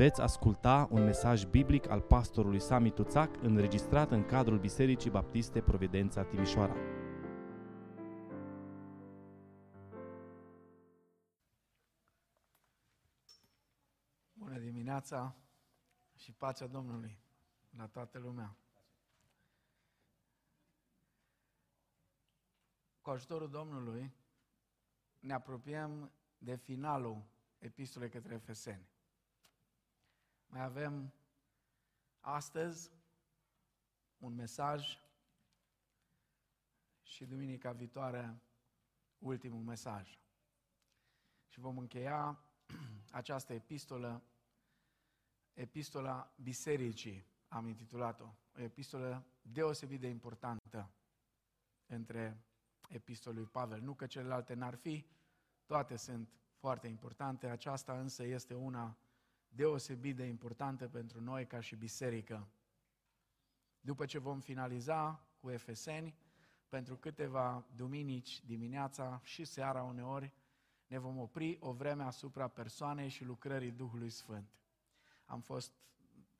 Veți asculta un mesaj biblic al pastorului Sami Tuțac înregistrat în cadrul Bisericii Baptiste Providența Timișoara. Bună dimineața și pacea Domnului la toată lumea. Cu ajutorul Domnului ne apropiem de finalul epistolei către Efeseni. Mai avem astăzi un mesaj și duminica viitoare ultimul mesaj. Și vom încheia această epistolă, epistola bisericii, am intitulat-o, o epistolă deosebit de importantă între epistolului Pavel. Nu că celelalte n-ar fi, toate sunt foarte importante, aceasta însă este una deosebit de importantă pentru noi ca și biserică. După ce vom finaliza cu Efeseni, pentru câteva duminici dimineața și seara uneori, ne vom opri o vreme asupra persoanei și lucrării Duhului Sfânt. Am fost,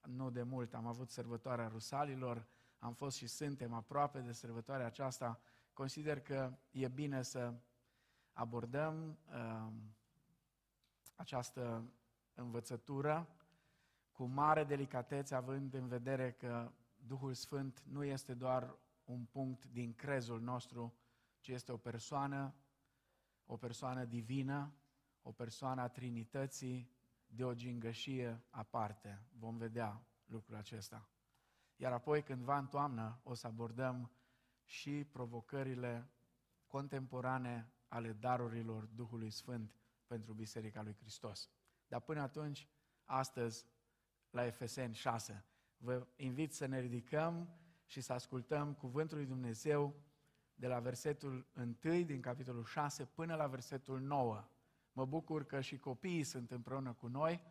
nu de mult, am avut sărbătoarea Rusalilor, am fost și suntem aproape de sărbătoarea aceasta. Consider că e bine să abordăm uh, această învățătură cu mare delicatețe, având în vedere că Duhul Sfânt nu este doar un punct din crezul nostru, ci este o persoană, o persoană divină, o persoană a Trinității, de o gingășie aparte. Vom vedea lucrul acesta. Iar apoi, cândva în toamnă, o să abordăm și provocările contemporane ale darurilor Duhului Sfânt pentru Biserica lui Hristos. Dar până atunci, astăzi, la Efeseni 6, vă invit să ne ridicăm și să ascultăm Cuvântul lui Dumnezeu de la versetul 1 din capitolul 6 până la versetul 9. Mă bucur că și copiii sunt împreună cu noi,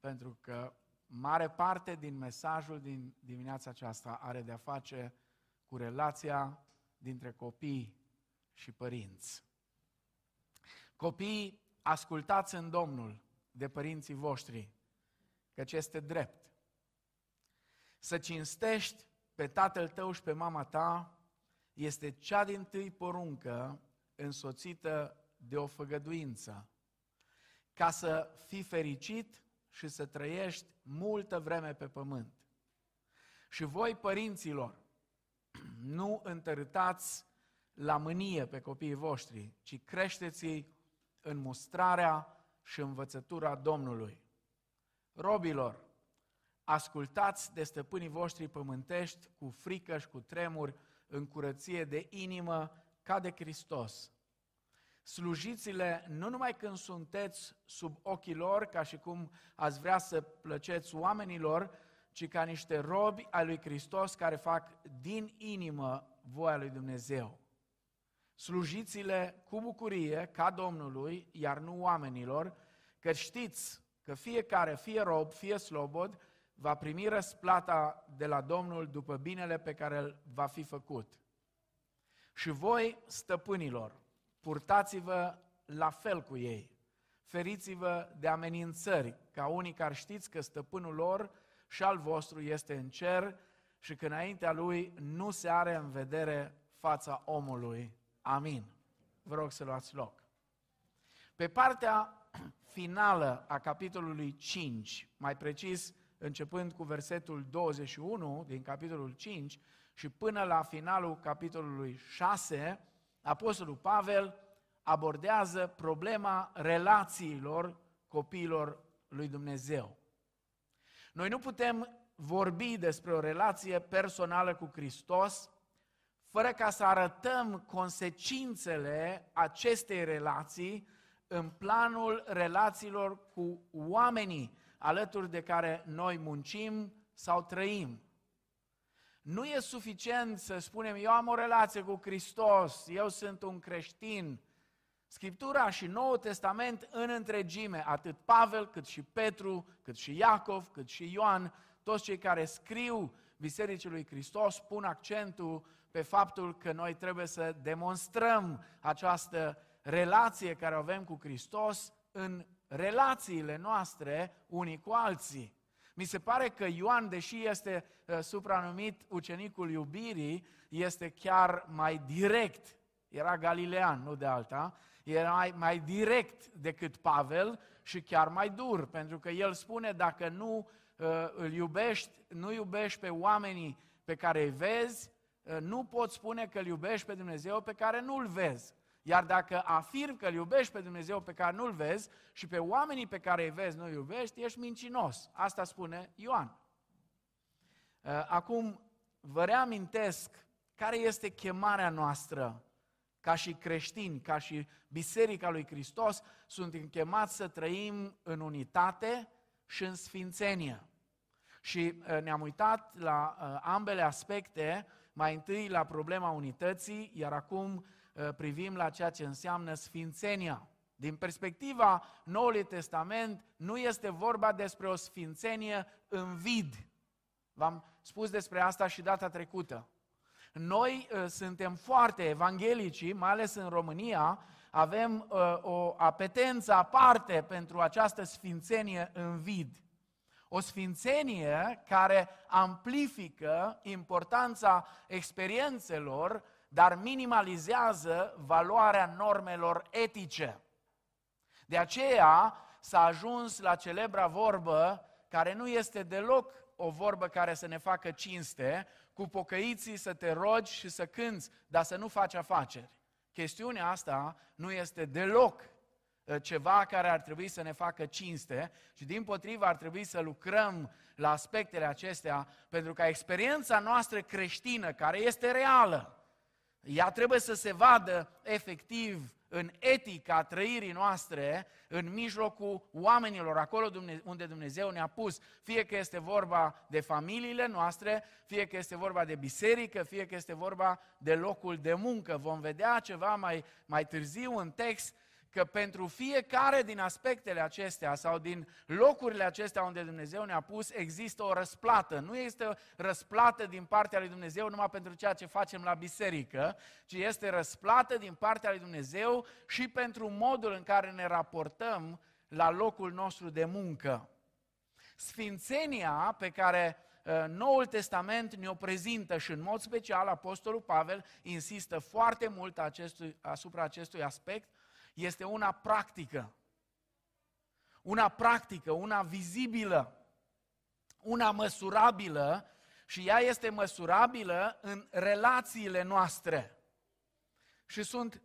pentru că mare parte din mesajul din dimineața aceasta are de-a face cu relația dintre copii și părinți. Copiii, ascultați în Domnul de părinții voștri, căci este drept. Să cinstești pe tatăl tău și pe mama ta este cea din tâi poruncă însoțită de o făgăduință, ca să fii fericit și să trăiești multă vreme pe pământ. Și voi, părinților, nu întărâtați la mânie pe copiii voștri, ci creșteți-i în mustrarea și învățătura Domnului. Robilor, ascultați de stăpânii voștri pământești cu frică și cu tremur, în curăție de inimă, ca de Hristos. Slujiți-le nu numai când sunteți sub ochii lor, ca și cum ați vrea să plăceți oamenilor, ci ca niște robi ai lui Hristos care fac din inimă voia lui Dumnezeu. Slujiți-le cu bucurie ca Domnului, iar nu oamenilor, că știți că fiecare, fie rob, fie slobod, va primi răsplata de la Domnul după binele pe care îl va fi făcut. Și voi, stăpânilor, purtați-vă la fel cu ei. Feriți-vă de amenințări, ca unii care știți că stăpânul lor și al vostru este în cer și că înaintea lui nu se are în vedere fața omului. Amin. Vă rog să luați loc. Pe partea finală a capitolului 5, mai precis începând cu versetul 21 din capitolul 5 și până la finalul capitolului 6, Apostolul Pavel abordează problema relațiilor copiilor lui Dumnezeu. Noi nu putem vorbi despre o relație personală cu Hristos fără ca să arătăm consecințele acestei relații în planul relațiilor cu oamenii alături de care noi muncim sau trăim. Nu e suficient să spunem, eu am o relație cu Hristos, eu sunt un creștin. Scriptura și Noul Testament în întregime, atât Pavel, cât și Petru, cât și Iacov, cât și Ioan, toți cei care scriu Bisericii lui Hristos pun accentul pe faptul că noi trebuie să demonstrăm această relație care o avem cu Hristos în relațiile noastre unii cu alții. Mi se pare că Ioan, deși este uh, supranumit ucenicul iubirii, este chiar mai direct. Era galilean, nu de alta. Era mai, mai direct decât Pavel și chiar mai dur, pentru că el spune dacă nu uh, îl iubești, nu iubești pe oamenii pe care îi vezi, uh, nu poți spune că îl iubești pe Dumnezeu pe care nu îl vezi. Iar dacă afirm că îl iubești pe Dumnezeu pe care nu-l vezi și pe oamenii pe care îi vezi nu îi iubești, ești mincinos. Asta spune Ioan. Uh, acum, vă reamintesc care este chemarea noastră ca și creștini, ca și Biserica lui Hristos, suntem chemați să trăim în unitate și în sfințenie. Și uh, ne-am uitat la uh, ambele aspecte, mai întâi la problema unității, iar acum Uh, privim la ceea ce înseamnă sfințenia. Din perspectiva Noului Testament, nu este vorba despre o sfințenie în vid. V-am spus despre asta și data trecută. Noi uh, suntem foarte evanghelici, mai ales în România, avem uh, o apetență aparte pentru această sfințenie în vid. O sfințenie care amplifică importanța experiențelor dar minimalizează valoarea normelor etice. De aceea s-a ajuns la celebra vorbă, care nu este deloc o vorbă care să ne facă cinste, cu pocăiții să te rogi și să cânți, dar să nu faci afaceri. Chestiunea asta nu este deloc uh, ceva care ar trebui să ne facă cinste, ci din potrivă ar trebui să lucrăm la aspectele acestea, pentru ca experiența noastră creștină, care este reală, ea trebuie să se vadă efectiv în etica trăirii noastre, în mijlocul oamenilor, acolo unde Dumnezeu ne-a pus, fie că este vorba de familiile noastre, fie că este vorba de biserică, fie că este vorba de locul de muncă. Vom vedea ceva mai, mai târziu în text că pentru fiecare din aspectele acestea sau din locurile acestea unde Dumnezeu ne-a pus, există o răsplată. Nu este o răsplată din partea lui Dumnezeu numai pentru ceea ce facem la biserică, ci este răsplată din partea lui Dumnezeu și pentru modul în care ne raportăm la locul nostru de muncă. Sfințenia pe care uh, Noul Testament ne-o prezintă și în mod special Apostolul Pavel insistă foarte mult acestui, asupra acestui aspect, este una practică. Una practică, una vizibilă, una măsurabilă și ea este măsurabilă în relațiile noastre. Și sunt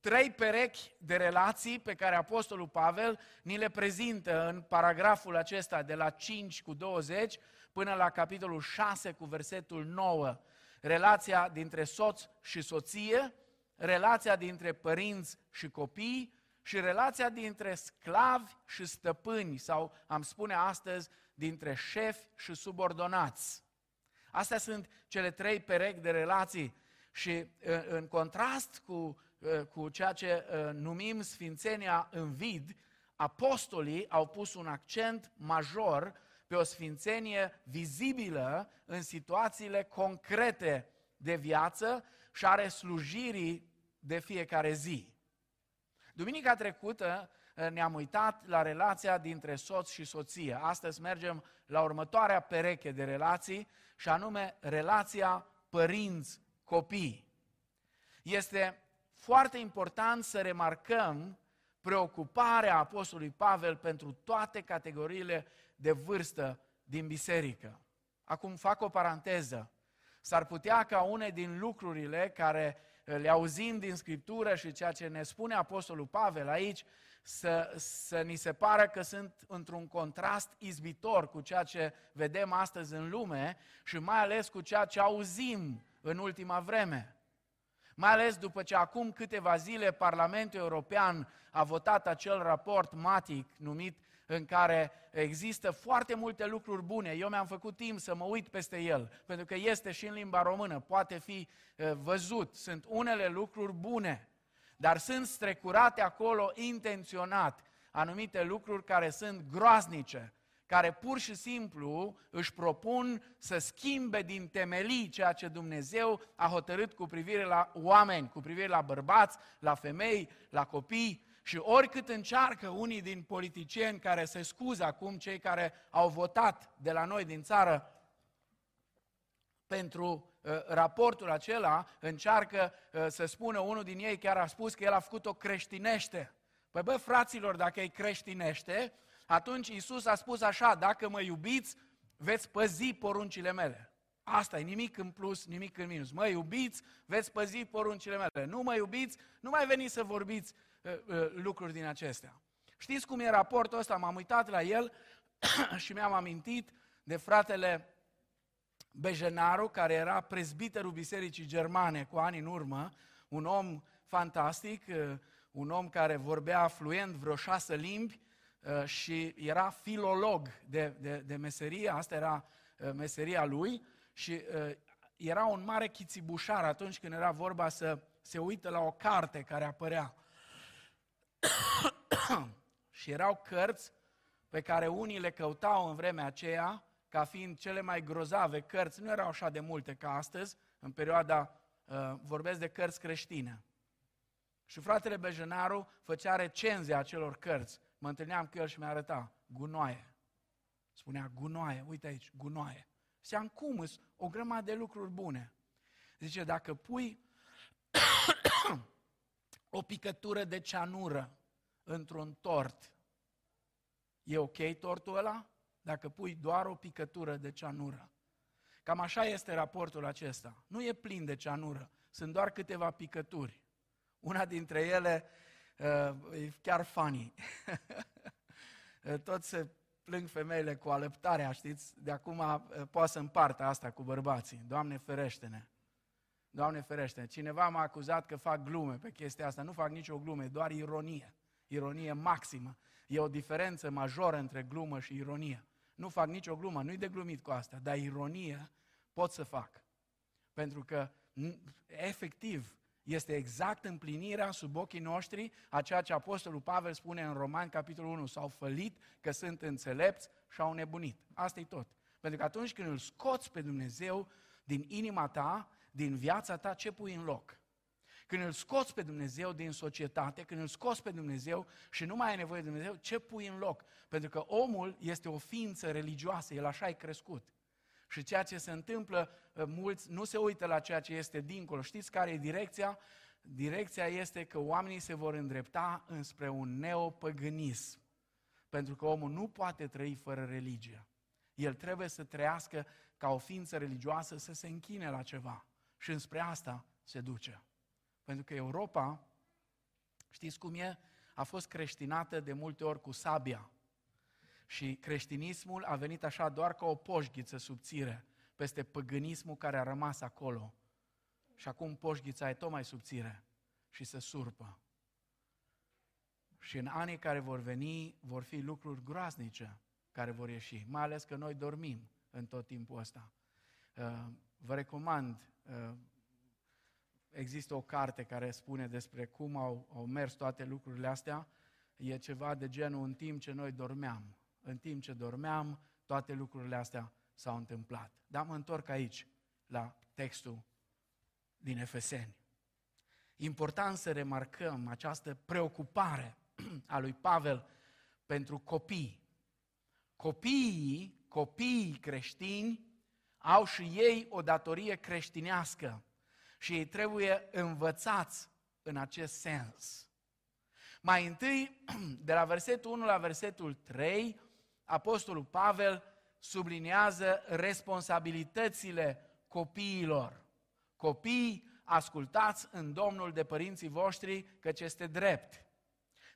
trei perechi de relații pe care Apostolul Pavel ni le prezintă în paragraful acesta de la 5 cu 20 până la capitolul 6 cu versetul 9. Relația dintre soț și soție, relația dintre părinți și copii și relația dintre sclavi și stăpâni sau, am spune astăzi, dintre șefi și subordonați. Astea sunt cele trei perechi de relații și în contrast cu, cu ceea ce numim sfințenia în vid, apostolii au pus un accent major pe o sfințenie vizibilă în situațiile concrete de viață și are slujirii de fiecare zi. Duminica trecută eh, ne-am uitat la relația dintre soț și soție. Astăzi mergem la următoarea pereche de relații și anume relația părinți-copii. Este foarte important să remarcăm preocuparea Apostolului Pavel pentru toate categoriile de vârstă din biserică. Acum fac o paranteză. S-ar putea ca une din lucrurile care le auzim din Scriptură și ceea ce ne spune Apostolul Pavel aici, să, să ni se pară că sunt într-un contrast izbitor cu ceea ce vedem astăzi în lume și mai ales cu ceea ce auzim în ultima vreme. Mai ales după ce acum câteva zile Parlamentul European a votat acel raport matic numit în care există foarte multe lucruri bune. Eu mi-am făcut timp să mă uit peste el, pentru că este și în limba română, poate fi uh, văzut. Sunt unele lucruri bune, dar sunt strecurate acolo intenționat anumite lucruri care sunt groaznice, care pur și simplu își propun să schimbe din temelii ceea ce Dumnezeu a hotărât cu privire la oameni, cu privire la bărbați, la femei, la copii, Și oricât încearcă unii din politicieni care se scuză acum, cei care au votat de la noi din țară pentru uh, raportul acela, încearcă uh, să spună, unul din ei chiar a spus că el a făcut-o creștinește. Păi bă, fraților, dacă e creștinește, atunci Isus a spus așa, dacă mă iubiți, veți păzi poruncile mele. Asta e nimic în plus, nimic în minus. Mă iubiți, veți păzi poruncile mele. Nu mă iubiți, nu mai veniți să vorbiți uh, uh, lucruri din acestea. Știți cum e raportul ăsta? M-am uitat la el și mi-am amintit de fratele Bejenaru, care era prezbiterul Bisericii Germane cu ani în urmă, un om fantastic, uh, un om care vorbea fluent vreo șase limbi uh, și era filolog de, de, de meserie, asta era uh, meseria lui și era un mare chițibușar atunci când era vorba să se uită la o carte care apărea. și erau cărți pe care unii le căutau în vremea aceea ca fiind cele mai grozave cărți, nu erau așa de multe ca astăzi, în perioada, uh, vorbesc de cărți creștine. Și fratele Bejenaru făcea recenzia acelor cărți. Mă întâlneam cu el și mi-a arătat, gunoaie. Spunea, gunoaie, uite aici, gunoaie. Seam cum, o grămadă de lucruri bune. Zice, dacă pui o picătură de ceanură într-un tort, e ok tortul ăla? dacă pui doar o picătură de ceanură. Cam așa este raportul acesta. Nu e plin de ceanură, sunt doar câteva picături. Una dintre ele uh, e chiar funny. Toți se plâng femeile cu alăptarea, știți? De acum uh, poate să împartă asta cu bărbații. Doamne ferește-ne! Doamne ferește Cineva m-a acuzat că fac glume pe chestia asta. Nu fac nicio glume, doar ironie. Ironie maximă. E o diferență majoră între glumă și ironie. Nu fac nicio glumă, nu-i de glumit cu asta, dar ironie pot să fac. Pentru că, efectiv, este exact împlinirea sub ochii noștri a ceea ce Apostolul Pavel spune în Roman, capitolul 1, s-au fălit că sunt înțelepți și au nebunit. asta e tot. Pentru că atunci când îl scoți pe Dumnezeu din inima ta, din viața ta, ce pui în loc? Când îl scoți pe Dumnezeu din societate, când îl scoți pe Dumnezeu și nu mai ai nevoie de Dumnezeu, ce pui în loc? Pentru că omul este o ființă religioasă, el așa e crescut. Și ceea ce se întâmplă, ă, mulți nu se uită la ceea ce este dincolo. Știți care e direcția? Direcția este că oamenii se vor îndrepta înspre un neopăgânism. Pentru că omul nu poate trăi fără religie. El trebuie să trăiască ca o ființă religioasă, să se închine la ceva. Și înspre asta se duce. Pentru că Europa, știți cum e? A fost creștinată de multe ori cu sabia. Și creștinismul a venit așa doar ca o poșghiță subțire peste păgânismul care a rămas acolo. Și acum poșghița e tot mai subțire și se surpă. Și în anii care vor veni, vor fi lucruri groaznice care vor ieși, mai ales că noi dormim în tot timpul ăsta. Uh, vă recomand uh, există o carte care spune despre cum au, au mers toate lucrurile astea. E ceva de genul în timp ce noi dormeam. În timp ce dormeam, toate lucrurile astea s-au întâmplat. Dar mă întorc aici, la textul din Efeseni. Important să remarcăm această preocupare a lui Pavel pentru copii. Copiii, copiii creștini au și ei o datorie creștinească și ei trebuie învățați în acest sens. Mai întâi, de la versetul 1 la versetul 3, Apostolul Pavel subliniază responsabilitățile copiilor. Copii, ascultați în Domnul de părinții voștri, căci este drept.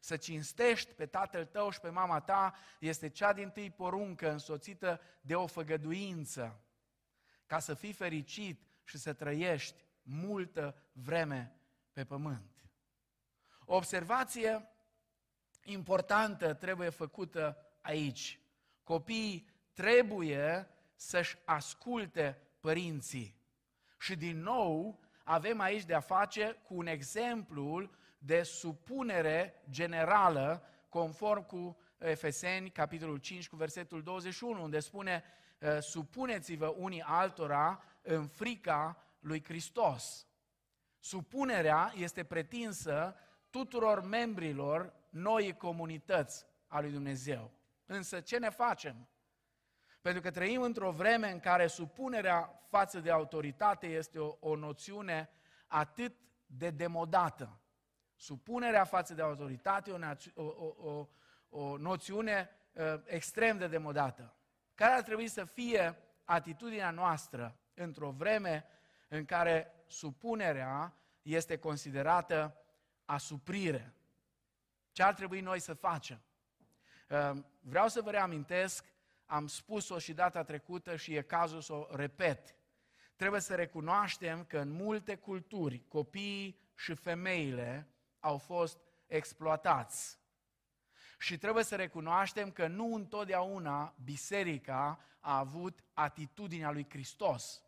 Să cinstești pe tatăl tău și pe mama ta este cea din tâi poruncă însoțită de o făgăduință, ca să fii fericit și să trăiești multă vreme pe pământ. O observație importantă trebuie făcută aici. Copiii trebuie să-și asculte părinții. Și din nou avem aici de a face cu un exemplu de supunere generală conform cu Efeseni, capitolul 5, cu versetul 21, unde spune supuneți-vă unii altora în frica lui Hristos. Supunerea este pretinsă tuturor membrilor noi comunități a lui Dumnezeu. Însă ce ne facem? Pentru că trăim într-o vreme în care supunerea față de autoritate este o, o noțiune atât de demodată. Supunerea față de autoritate e o, o, o, o noțiune uh, extrem de demodată. Care ar trebui să fie atitudinea noastră într-o vreme în care supunerea este considerată asuprire? Ce ar trebui noi să facem? Uh, vreau să vă reamintesc, am spus-o și data trecută și e cazul să o repet. Trebuie să recunoaștem că în multe culturi copiii și femeile au fost exploatați. Și trebuie să recunoaștem că nu întotdeauna biserica a avut atitudinea lui Hristos.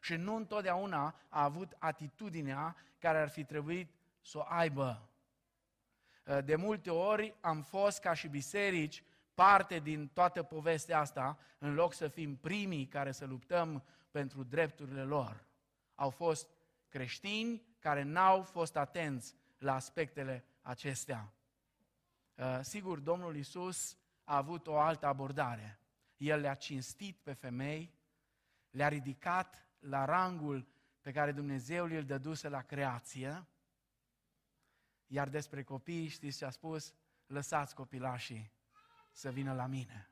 Și nu întotdeauna a avut atitudinea care ar fi trebuit să o aibă. De multe ori am fost ca și biserici parte din toată povestea asta, în loc să fim primii care să luptăm pentru drepturile lor. Au fost creștini care n-au fost atenți la aspectele acestea. Uh, sigur, Domnul Isus a avut o altă abordare. El le-a cinstit pe femei, le-a ridicat la rangul pe care Dumnezeu îl dăduse la creație, iar despre copii, știți ce a spus? Lăsați copilașii să vină la mine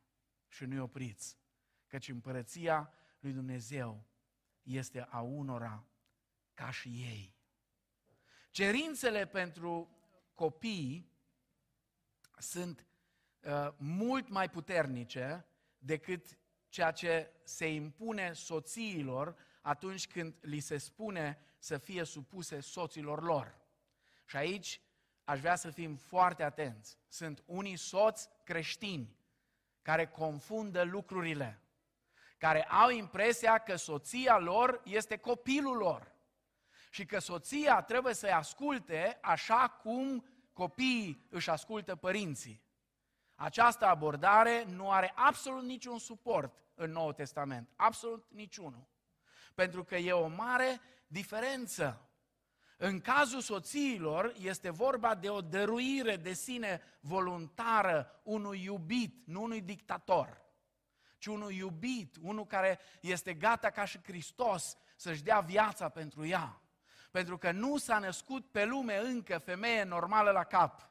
și nu-i opriți, căci împărăția lui Dumnezeu este a unora ca și ei. Cerințele pentru copii sunt uh, mult mai puternice decât ceea ce se impune soțiilor atunci când li se spune să fie supuse soților lor. Și aici aș vrea să fim foarte atenți. Sunt unii soți creștini care confundă lucrurile, care au impresia că soția lor este copilul lor și că soția trebuie să-i asculte așa cum copiii își ascultă părinții. Această abordare nu are absolut niciun suport în Noul Testament, absolut niciunul. Pentru că e o mare diferență. În cazul soțiilor este vorba de o dăruire de sine voluntară unui iubit, nu unui dictator, ci unui iubit, unul care este gata ca și Hristos să-și dea viața pentru ea. Pentru că nu s-a născut pe lume încă femeie normală la cap.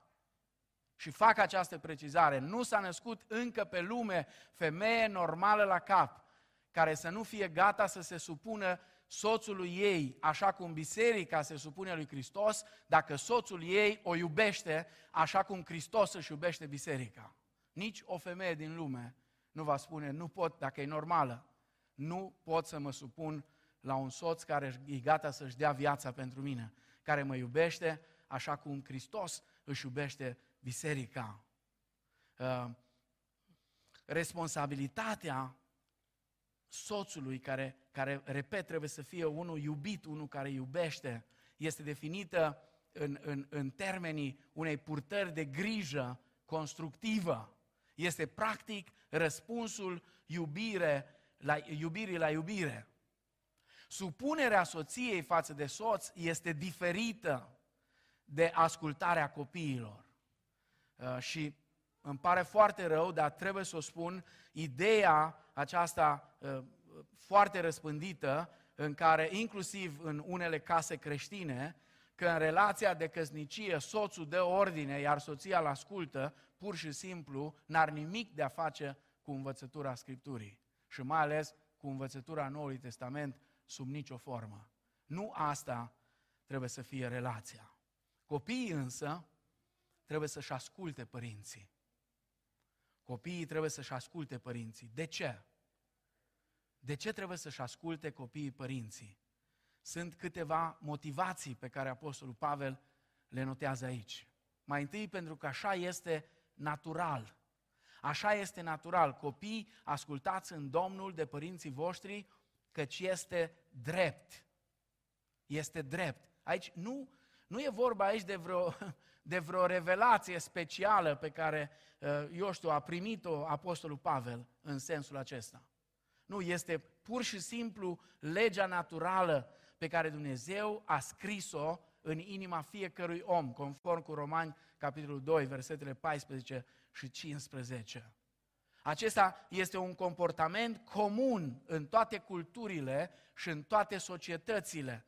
Și fac această precizare, nu s-a născut încă pe lume femeie normală la cap, care să nu fie gata să se supună soțului ei, așa cum biserica se supune lui Hristos, dacă soțul ei o iubește așa cum Hristos își iubește biserica. Nici o femeie din lume nu va spune, nu pot, dacă e normală, nu pot să mă supun la un soț care e gata să-și dea viața pentru mine, care mă iubește așa cum Hristos își iubește biserica. Uh, responsabilitatea soțului care, care, repet, trebuie să fie unul iubit, unul care iubește, este definită în, în, în termenii unei purtări de grijă constructivă. Este practic răspunsul iubire la, iubirii la iubire. Supunerea soției față de soț este diferită de ascultarea copiilor. Uh, și îmi pare foarte rău, dar trebuie să o spun, ideea aceasta uh, foarte răspândită, în care, inclusiv în unele case creștine, că în relația de căsnicie soțul dă ordine, iar soția îl ascultă, pur și simplu n-ar nimic de a face cu învățătura Scripturii. Și mai ales cu învățătura Noului Testament sub nicio formă. Nu asta trebuie să fie relația. Copiii însă trebuie să-și asculte părinții. Copiii trebuie să-și asculte părinții. De ce? De ce trebuie să-și asculte copiii părinții? Sunt câteva motivații pe care Apostolul Pavel le notează aici. Mai întâi pentru că așa este natural. Așa este natural. Copii, ascultați în Domnul de părinții voștri, căci este drept. Este drept. Aici nu, nu e vorba aici de vreo, de vreo revelație specială pe care, uh, eu știu, a primit-o Apostolul Pavel în sensul acesta. Nu, este pur și simplu legea naturală pe care Dumnezeu a scris-o în inima fiecărui om, conform cu Romani, capitolul 2, versetele 14 și 15. Acesta este un comportament comun în toate culturile și în toate societățile.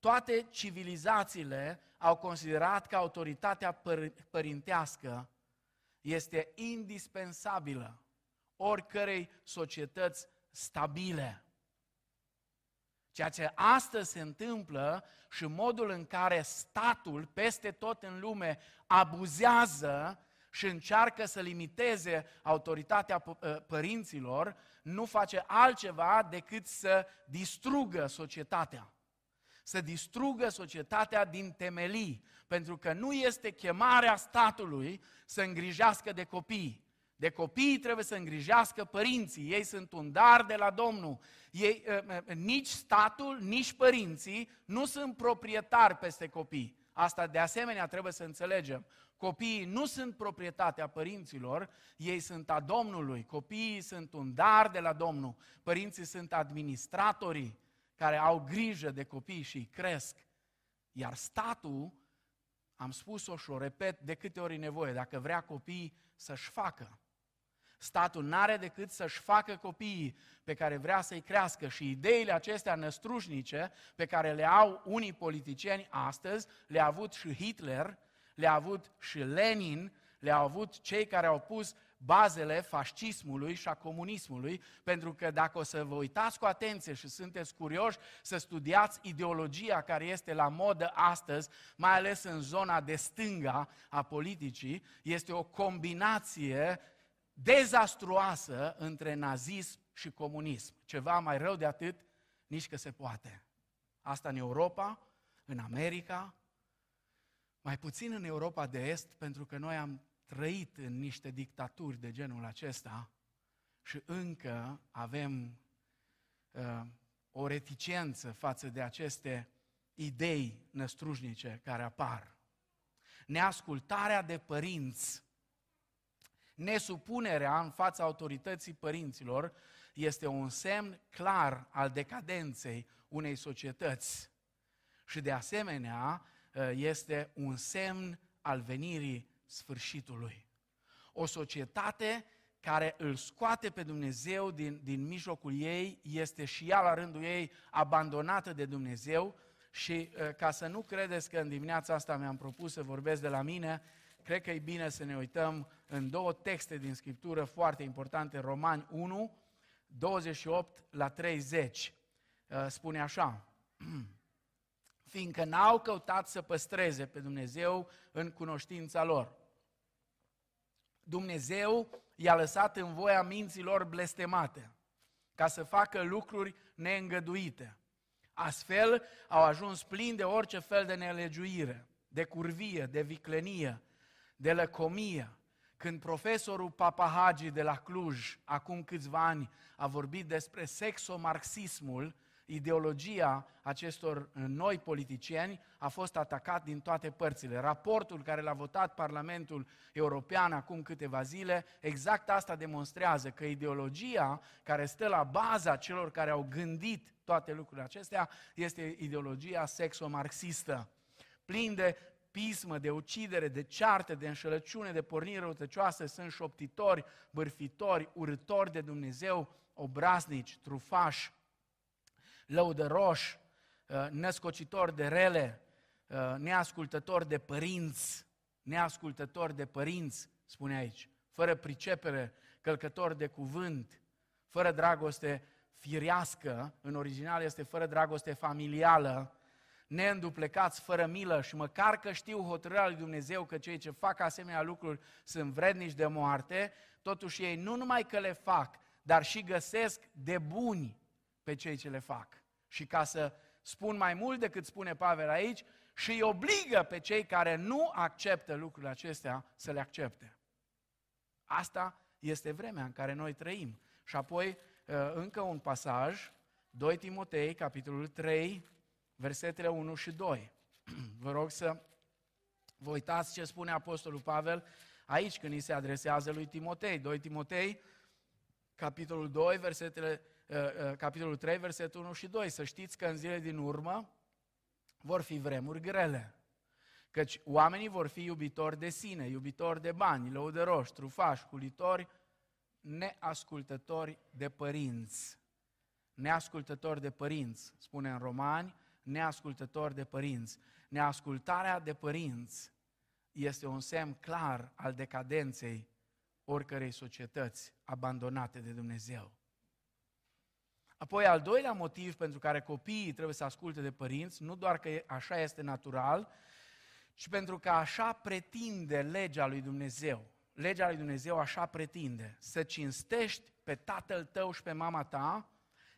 Toate civilizațiile au considerat că autoritatea păr- părintească este indispensabilă oricărei societăți stabile. Ceea ce astăzi se întâmplă și modul în care statul peste tot în lume abuzează și încearcă să limiteze autoritatea ă, părinților, nu face altceva decât să distrugă societatea. Să distrugă societatea din temelii, pentru că nu este chemarea statului să îngrijească de copii. De copii trebuie să îngrijească părinții, ei sunt un dar de la Domnul. Ei, ă, nici statul, nici părinții nu sunt proprietari peste copii. Asta de asemenea trebuie să înțelegem. Copiii nu sunt proprietatea părinților, ei sunt a Domnului. Copiii sunt un dar de la Domnul. Părinții sunt administratorii care au grijă de copii și îi cresc. Iar statul, am spus-o și o repet de câte ori e nevoie, dacă vrea copiii să-și facă. Statul n-are decât să-și facă copiii pe care vrea să-i crească și ideile acestea năstrușnice pe care le au unii politicieni astăzi, le-a avut și Hitler, le-a avut și Lenin, le-au avut cei care au pus bazele fascismului și a comunismului, pentru că dacă o să vă uitați cu atenție și sunteți curioși să studiați ideologia care este la modă astăzi, mai ales în zona de stânga a politicii, este o combinație dezastruoasă între nazism și comunism. Ceva mai rău de atât, nici că se poate. Asta în Europa, în America, mai puțin în Europa de Est, pentru că noi am trăit în niște dictaturi de genul acesta și încă avem uh, o reticență față de aceste idei năstrușnice care apar. Neascultarea de părinți, nesupunerea în fața autorității părinților este un semn clar al decadenței unei societăți. Și de asemenea, Uh, este un semn al venirii sfârșitului. O societate care îl scoate pe Dumnezeu din, din mijlocul ei este și ea la rândul ei abandonată de Dumnezeu și uh, ca să nu credeți că în dimineața asta mi-am propus să vorbesc de la mine, cred că e bine să ne uităm în două texte din Scriptură foarte importante, Romani 1, 28 la 30. Uh, spune așa, fiindcă n-au căutat să păstreze pe Dumnezeu în cunoștința lor. Dumnezeu i-a lăsat în voia minților blestemate, ca să facă lucruri neîngăduite. Astfel au ajuns plini de orice fel de nelegiuire, de curvie, de viclenie, de lăcomie. Când profesorul Papahagi de la Cluj, acum câțiva ani, a vorbit despre sexomarxismul, ideologia acestor uh, noi politicieni a fost atacat din toate părțile. Raportul care l-a votat Parlamentul European acum câteva zile, exact asta demonstrează că ideologia care stă la baza celor care au gândit toate lucrurile acestea este ideologia sexomarxistă, plin de pismă, de ucidere, de ceartă, de înșelăciune, de pornire răutăcioasă, sunt șoptitori, bârfitori, urători de Dumnezeu, obraznici, trufași, lăudăroși, uh, născocitori de rele, uh, neascultători de părinți, neascultători de părinți, spune aici, fără pricepere, călcători de cuvânt, fără dragoste firească, în original este fără dragoste familială, neînduplecați, fără milă și măcar că știu hotărârea lui Dumnezeu că cei ce fac asemenea lucruri sunt vrednici de moarte, totuși ei nu numai că le fac, dar și găsesc de buni pe cei ce le fac. Și ca să spun mai mult decât spune Pavel aici, și îi obligă pe cei care nu acceptă lucrurile acestea să le accepte. Asta este vremea în care noi trăim. Și apoi uh, încă un pasaj, 2 Timotei, capitolul 3, versetele 1 și 2. Vă rog să vă uitați ce spune Apostolul Pavel aici când îi se adresează lui Timotei. 2 Timotei, capitolul 2, versetele Uh, uh, capitolul 3, versetul 1 și 2. Să știți că în zile din urmă vor fi vremuri grele. Căci oamenii vor fi iubitori de sine, iubitori de bani, lăudăroși, trufași, culitori, neascultători de părinți. Neascultători de părinți, spune în Romani, neascultători de părinți. Neascultarea de părinți este un semn clar al decadenței oricărei societăți abandonate de Dumnezeu. Apoi, al doilea motiv pentru care copiii trebuie să asculte de părinți, nu doar că așa este natural, ci pentru că așa pretinde legea lui Dumnezeu. Legea lui Dumnezeu așa pretinde. Să cinstești pe tatăl tău și pe mama ta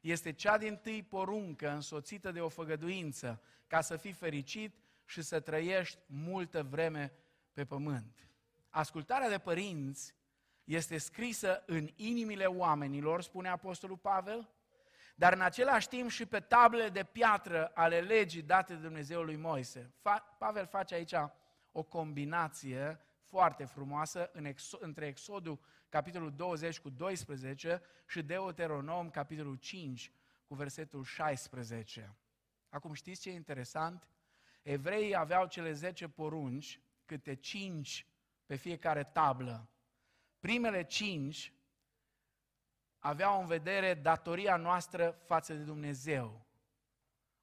este cea din tâi poruncă însoțită de o făgăduință ca să fii fericit și să trăiești multă vreme pe pământ. Ascultarea de părinți este scrisă în inimile oamenilor, spune Apostolul Pavel, dar în același timp și pe tablele de piatră ale legii date de Dumnezeu lui Moise. Fa- Pavel face aici o combinație foarte frumoasă în exo- între Exodul capitolul 20 cu 12 și Deuteronom capitolul 5 cu versetul 16. Acum știți ce e interesant? Evreii aveau cele 10 porunci, câte 5 pe fiecare tablă. Primele 5 aveau în vedere datoria noastră față de Dumnezeu.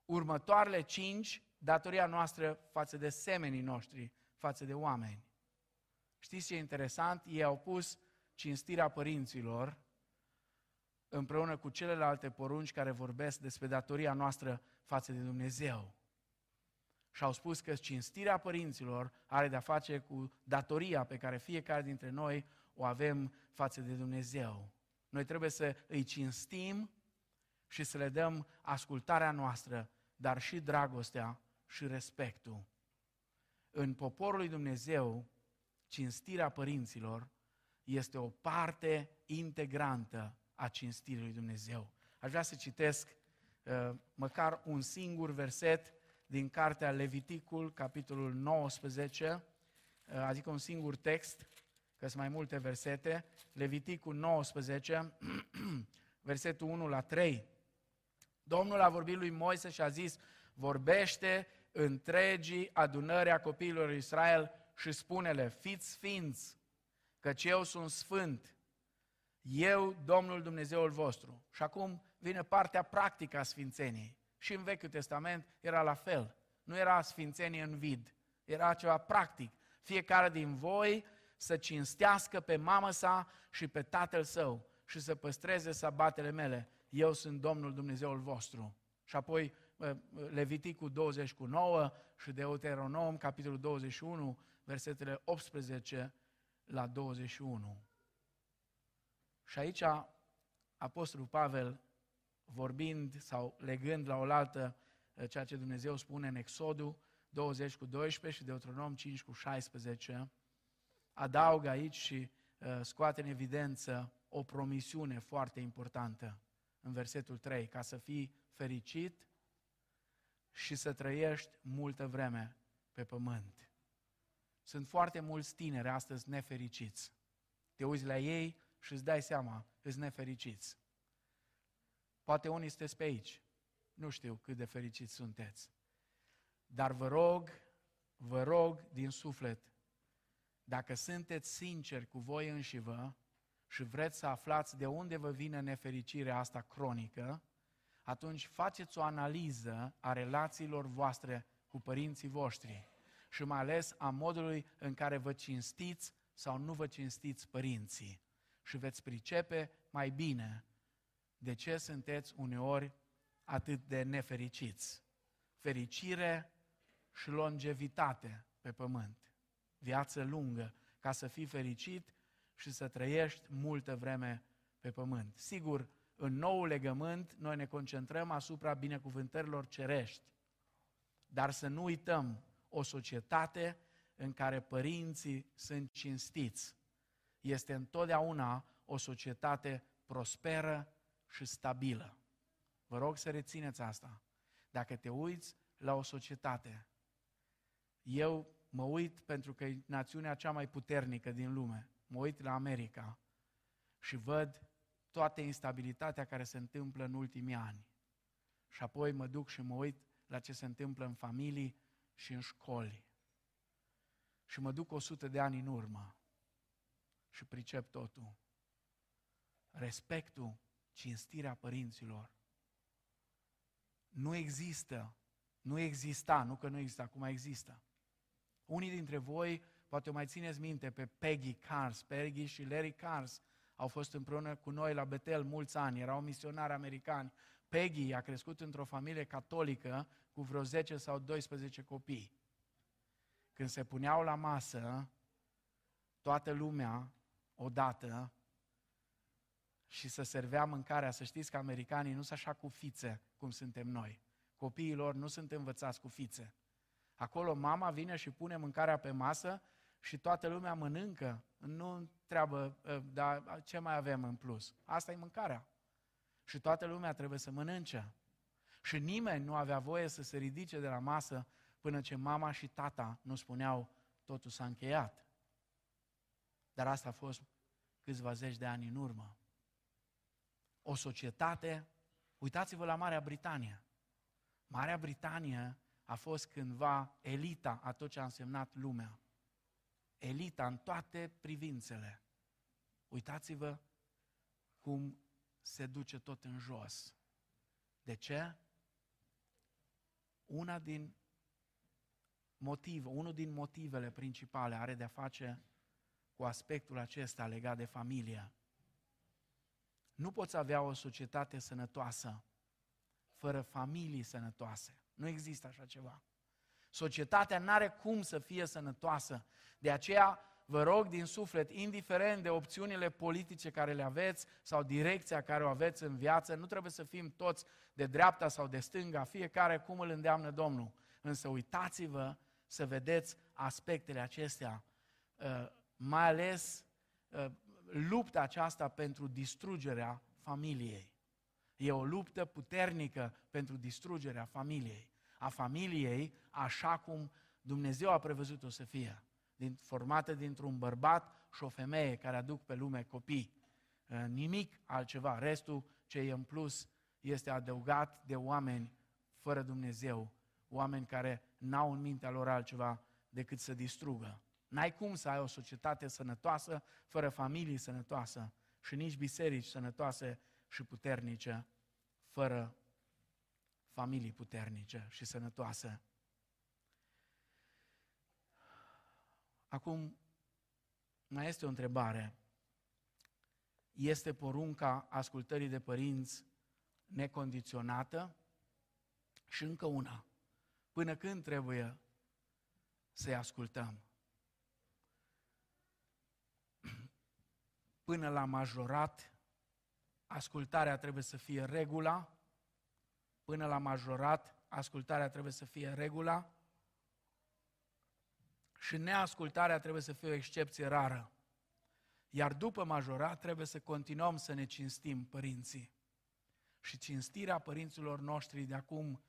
Următoarele cinci, datoria noastră față de semenii noștri, față de oameni. Știți ce e interesant? Ei au pus cinstirea părinților împreună cu celelalte porunci care vorbesc despre datoria noastră față de Dumnezeu. Și au spus că cinstirea părinților are de-a face cu datoria pe care fiecare dintre noi o avem față de Dumnezeu. Noi trebuie să îi cinstim și să le dăm ascultarea noastră, dar și dragostea și respectul. În poporul lui Dumnezeu, cinstirea părinților este o parte integrantă a cinstirii lui Dumnezeu. Aș vrea să citesc uh, măcar un singur verset din cartea Leviticul, capitolul 19, uh, adică un singur text, că sunt mai multe versete, Leviticul 19, versetul 1 la 3. Domnul a vorbit lui Moise și a zis, vorbește întregii adunări a copiilor Israel și spune-le, fiți sfinți, căci eu sunt sfânt, eu, Domnul Dumnezeul vostru. Și acum vine partea practică a sfințeniei. Și în Vechiul Testament era la fel. Nu era sfințenie în vid, era ceva practic. Fiecare din voi să cinstească pe mamă sa și pe tatăl său și să păstreze sabatele mele. Eu sunt Domnul Dumnezeul vostru. Și apoi Leviticul 20 cu 9 și Deuteronom, capitolul 21, versetele 18 la 21. Și aici Apostolul Pavel, vorbind sau legând la oaltă eh, ceea ce Dumnezeu spune în Exodul 20 cu 12 și Deuteronom 5 cu 16, adaugă aici și uh, scoate în evidență o promisiune foarte importantă în versetul 3, ca să fii fericit și să trăiești multă vreme pe pământ. Sunt foarte mulți tineri astăzi nefericiți. Te uiți la ei și îți dai seama, îți nefericiți. Poate unii sunteți pe aici. Nu știu cât de fericiți sunteți. Dar vă rog, vă rog din suflet, dacă sunteți sinceri cu voi înși vă și vreți să aflați de unde vă vine nefericirea asta cronică, atunci faceți o analiză a relațiilor voastre cu părinții voștri și mai ales a modului în care vă cinstiți sau nu vă cinstiți părinții. Și veți pricepe mai bine de ce sunteți uneori atât de nefericiți. Fericire și longevitate pe pământ viață lungă, ca să fii fericit și să trăiești multă vreme pe pământ. Sigur, în nou legământ, noi ne concentrăm asupra binecuvântărilor cerești, dar să nu uităm o societate în care părinții sunt cinstiți. Este întotdeauna o societate prosperă și stabilă. Vă rog să rețineți asta. Dacă te uiți la o societate, eu mă uit pentru că e națiunea cea mai puternică din lume. Mă uit la America și văd toată instabilitatea care se întâmplă în ultimii ani. Și apoi mă duc și mă uit la ce se întâmplă în familii și în școli. și mă duc 100 de ani în urmă și pricep totul. Respectul, cinstirea părinților nu există, nu exista, nu că nu există, acum există. Unii dintre voi, poate o mai țineți minte, pe Peggy Cars, Peggy și Larry Cars, au fost împreună cu noi la Betel mulți ani, erau misionari americani. Peggy a crescut într-o familie catolică cu vreo 10 sau 12 copii. Când se puneau la masă, toată lumea, odată, și să servea mâncarea, să știți că americanii nu sunt așa cu fițe cum suntem noi. Copiilor nu sunt învățați cu fițe. Acolo mama vine și pune mâncarea pe masă și toată lumea mănâncă. Nu întreabă, ă, dar ce mai avem în plus? Asta e mâncarea. Și toată lumea trebuie să mănânce. Și nimeni nu avea voie să se ridice de la masă până ce mama și tata nu spuneau totul s-a încheiat. Dar asta a fost câțiva zeci de ani în urmă. O societate, uitați-vă la Marea Britanie. Marea Britanie a fost cândva elita a tot ce a însemnat lumea. Elita în toate privințele. Uitați-vă cum se duce tot în jos. De ce? Una din motiv, unul din motivele principale are de-a face cu aspectul acesta legat de familie. Nu poți avea o societate sănătoasă fără familii sănătoase. Nu există așa ceva. Societatea nu are cum să fie sănătoasă. De aceea vă rog din suflet, indiferent de opțiunile politice care le aveți sau direcția care o aveți în viață, nu trebuie să fim toți de dreapta sau de stânga, fiecare cum îl îndeamnă Domnul. Însă uitați-vă să vedeți aspectele acestea, uh, mai ales uh, lupta aceasta pentru distrugerea familiei. E o luptă puternică pentru distrugerea familiei. A familiei așa cum Dumnezeu a prevăzut-o să fie. Din, formată dintr-un bărbat și o femeie care aduc pe lume copii. Uh, nimic altceva. Restul ce e în plus este adăugat de oameni fără Dumnezeu. Oameni care n-au în mintea lor altceva decât să distrugă. N-ai cum să ai o societate sănătoasă fără familii sănătoasă și nici biserici sănătoase și puternice fără familii puternice și sănătoase. Acum, mai este o întrebare. Este porunca ascultării de părinți necondiționată? Și încă una. Până când trebuie să-i ascultăm? Până la majorat, ascultarea trebuie să fie regula. Până la majorat, ascultarea trebuie să fie regula. Și neascultarea trebuie să fie o excepție rară. Iar după majorat trebuie să continuăm să ne cinstim părinții. Și cinstirea părinților noștri de acum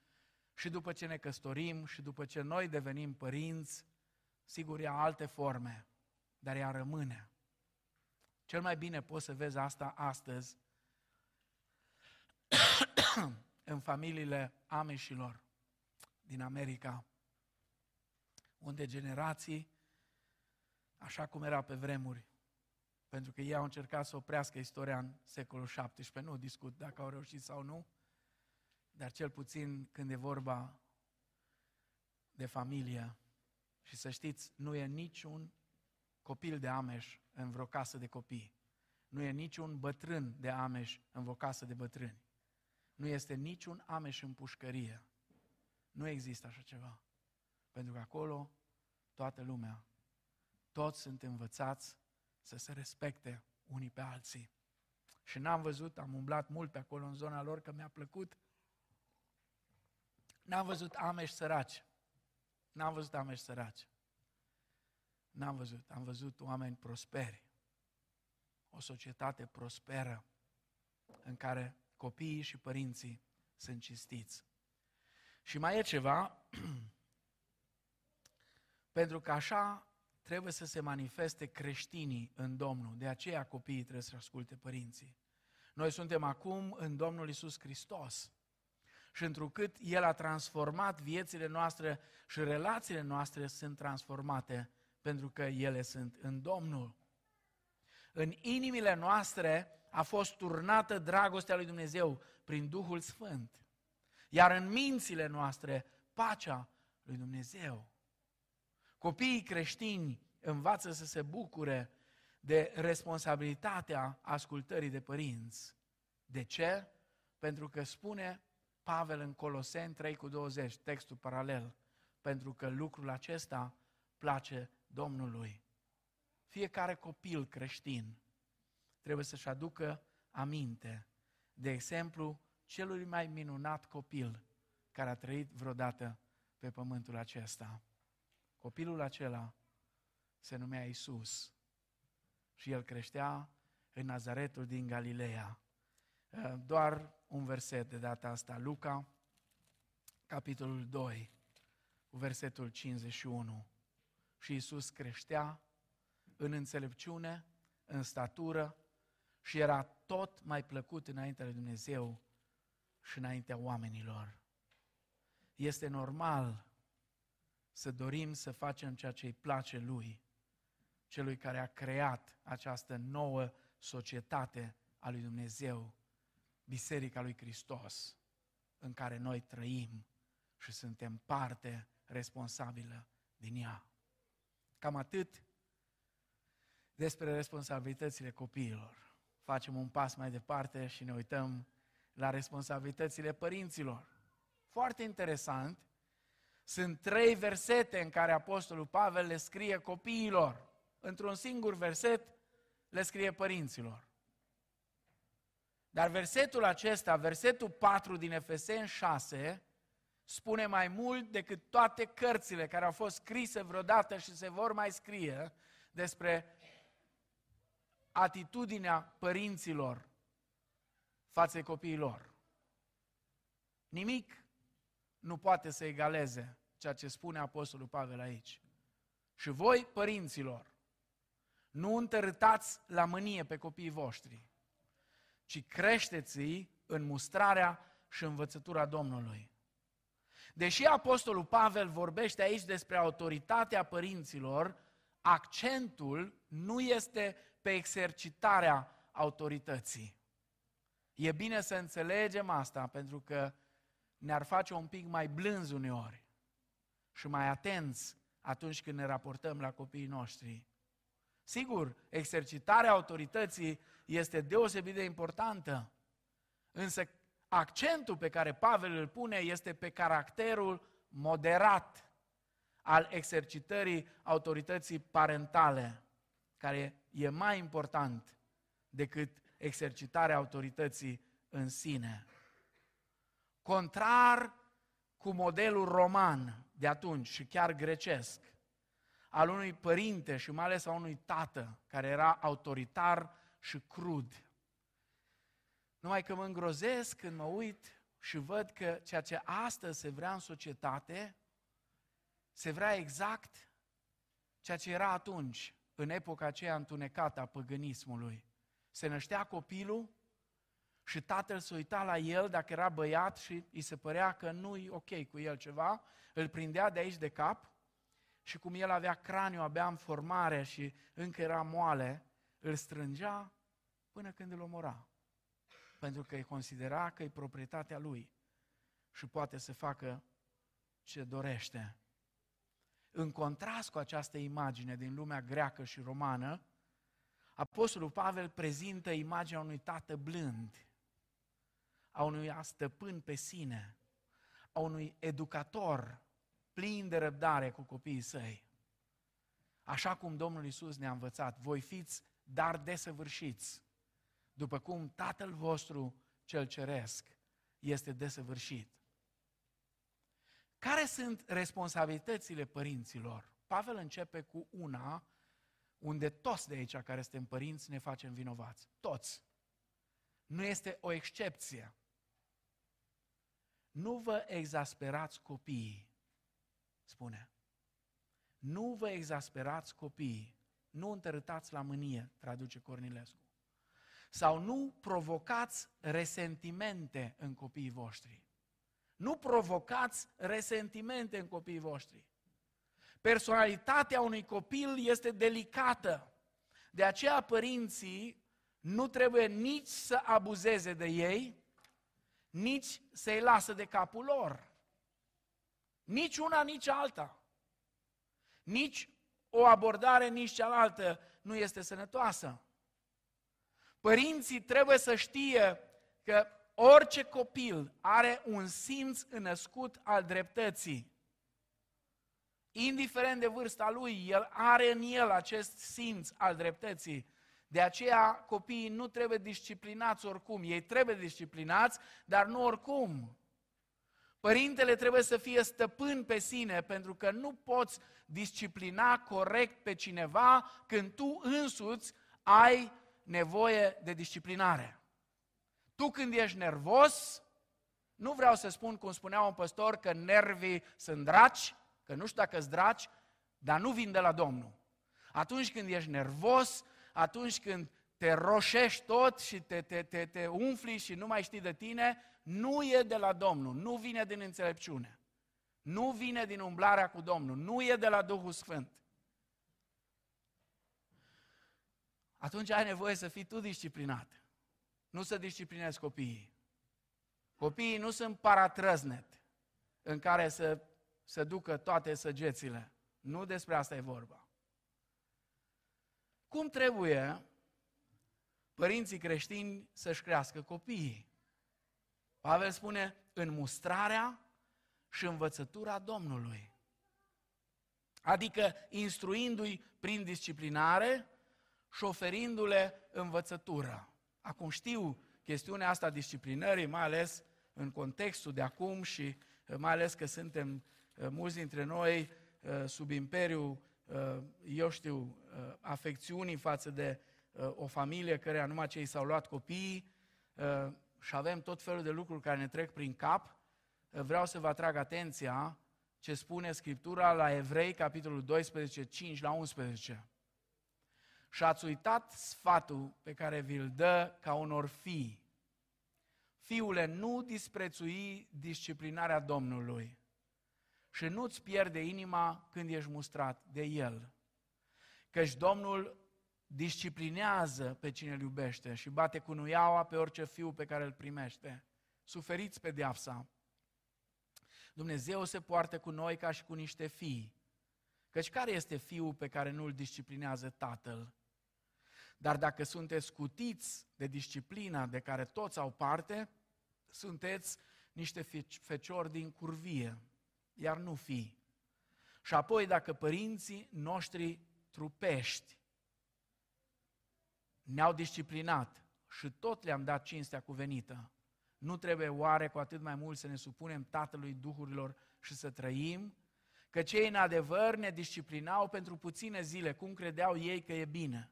și după ce ne căsătorim și după ce noi devenim părinți, sigur ia alte forme, dar ea rămâne. Cel mai bine poți să vezi asta astăzi în familiile ameșilor din America, unde generații, așa cum era pe vremuri, pentru că ei au încercat să oprească istoria în secolul XVII, nu discut dacă au reușit sau nu, dar cel puțin când e vorba de familie, și să știți, nu e niciun copil de Ameș în vreo casă de copii. Nu e niciun bătrân de Ameș în vreo casă de bătrâni. Nu este niciun Ameș în pușcărie. Nu există așa ceva. Pentru că acolo toată lumea, toți sunt învățați să se respecte unii pe alții. Și n-am văzut, am umblat mult pe acolo în zona lor, că mi-a plăcut. N-am văzut ameși săraci. N-am văzut ameși săraci. N-am văzut. Am văzut oameni prosperi. O societate prosperă în care copiii și părinții sunt cinstiți. Și mai e ceva, pentru că așa trebuie să se manifeste creștinii în Domnul. De aceea copiii trebuie să asculte părinții. Noi suntem acum în Domnul Isus Hristos. Și întrucât El a transformat viețile noastre și relațiile noastre sunt transformate pentru că ele sunt în Domnul. În inimile noastre a fost turnată dragostea lui Dumnezeu prin Duhul Sfânt. Iar în mințile noastre, pacea lui Dumnezeu. Copiii creștini învață să se bucure de responsabilitatea ascultării de părinți. De ce? Pentru că spune Pavel în Coloseni 3 cu 20, textul paralel, pentru că lucrul acesta place Domnului. Fiecare copil creștin trebuie să-și aducă aminte, de exemplu, celui mai minunat copil care a trăit vreodată pe pământul acesta. Copilul acela se numea Isus și el creștea în Nazaretul din Galileea. Uh, doar un verset de data asta, Luca, capitolul 2, versetul 51. Și Isus creștea în înțelepciune, în statură și era tot mai plăcut înaintea lui Dumnezeu și înaintea oamenilor. Este normal să dorim să facem ceea ce îi place lui, celui care a creat această nouă societate a lui Dumnezeu, Biserica lui Hristos, în care noi trăim și suntem parte responsabilă din ea. Cam atât despre responsabilitățile copiilor. Facem un pas mai departe și ne uităm la responsabilitățile părinților. Foarte interesant, sunt trei versete în care Apostolul Pavel le scrie copiilor. Într-un singur verset le scrie părinților. Dar versetul acesta, versetul 4 din Efeseni 6, spune mai mult decât toate cărțile care au fost scrise vreodată și se vor mai scrie despre atitudinea părinților față de copiilor. Nimic nu poate să egaleze ceea ce spune Apostolul Pavel aici. Și voi, părinților, nu întărâtați la mânie pe copiii voștri, ci creșteți-i în mustrarea și învățătura Domnului. Deși Apostolul Pavel vorbește aici despre autoritatea părinților, accentul nu este pe exercitarea autorității. E bine să înțelegem asta, pentru că ne-ar face un pic mai blânzi uneori și mai atenți atunci când ne raportăm la copiii noștri. Sigur, exercitarea autorității este deosebit de importantă, însă accentul pe care Pavel îl pune este pe caracterul moderat al exercitării autorității parentale, care e mai important decât exercitarea autorității în sine. Contrar cu modelul roman de atunci și chiar grecesc, al unui părinte și mai ales a unui tată care era autoritar și crud. Numai că mă îngrozesc când mă uit și văd că ceea ce astăzi se vrea în societate, se vrea exact ceea ce era atunci, în epoca aceea întunecată a păgânismului. Se năștea copilul și tatăl se uita la el dacă era băiat și îi se părea că nu-i ok cu el ceva, îl prindea de aici de cap și cum el avea craniu abia în formare și încă era moale, îl strângea până când îl omora. Pentru că îi considera că e proprietatea lui și poate să facă ce dorește. În contrast cu această imagine din lumea greacă și romană, Apostolul Pavel prezintă imaginea unui tată blând, a unui stăpân pe sine, a unui educator plin de răbdare cu copiii săi. Așa cum Domnul Isus ne-a învățat, voi fiți dar desăvârșiți, după cum Tatăl vostru cel ceresc este desăvârșit. Care sunt responsabilitățile părinților? Pavel începe cu una unde toți de aici care suntem părinți ne facem vinovați. Toți. Nu este o excepție. Nu vă exasperați copiii, spune. Nu vă exasperați copiii, nu întărâtați la mânie, traduce Cornilescu. Sau nu provocați resentimente în copiii voștri. Nu provocați resentimente în copiii voștri. Personalitatea unui copil este delicată. De aceea părinții nu trebuie nici să abuzeze de ei, nici să-i lasă de capul lor. Nici una, nici alta. Nici o abordare, nici cealaltă nu este sănătoasă. Părinții trebuie să știe că orice copil are un simț înăscut al dreptății. Indiferent de vârsta lui, el are în el acest simț al dreptății. De aceea copiii nu trebuie disciplinați oricum. Ei trebuie disciplinați, dar nu oricum. Părintele trebuie să fie stăpân pe sine, pentru că nu poți disciplina corect pe cineva când tu însuți ai nevoie de disciplinare. Tu când ești nervos, nu vreau să spun, cum spunea un păstor, că nervii sunt draci, că nu știu dacă sunt draci, dar nu vin de la Domnul. Atunci când ești nervos, atunci când te roșești tot și te, te, te, te umfli și nu mai știi de tine, nu e de la Domnul, nu vine din înțelepciune. Nu vine din umblarea cu Domnul, nu e de la Duhul Sfânt. Atunci ai nevoie să fii tu disciplinat, nu să disciplinezi copiii. Copiii nu sunt paratrăznet în care să, să ducă toate săgețile. Nu despre asta e vorba. Cum trebuie părinții creștini să-și crească copiii? Pavel spune, în mustrarea și învățătura Domnului. Adică instruindu-i prin disciplinare și oferindu-le învățătură. Acum știu chestiunea asta disciplinării, mai ales în contextul de acum și eh, mai ales că suntem eh, mulți dintre noi eh, sub imperiu, eu știu, afecțiunii față de o familie care numai cei s-au luat copiii și avem tot felul de lucruri care ne trec prin cap, vreau să vă atrag atenția ce spune Scriptura la Evrei, capitolul 12, 5 la 11. Și ați uitat sfatul pe care vi-l dă ca unor fii. Fiule, nu disprețui disciplinarea Domnului și nu-ți pierde inima când ești mustrat de El. Căci Domnul disciplinează pe cine îl iubește și bate cu nuiaua pe orice fiu pe care îl primește. Suferiți pe deapsa. Dumnezeu se poartă cu noi ca și cu niște fii. Căci care este fiul pe care nu îl disciplinează tatăl? Dar dacă sunteți scutiți de disciplina de care toți au parte, sunteți niște feciori din curvie, iar nu fii. Și apoi dacă părinții noștri trupești ne-au disciplinat și tot le-am dat cinstea cuvenită, nu trebuie oare cu atât mai mult să ne supunem Tatălui Duhurilor și să trăim? Că cei în adevăr ne disciplinau pentru puține zile, cum credeau ei că e bine.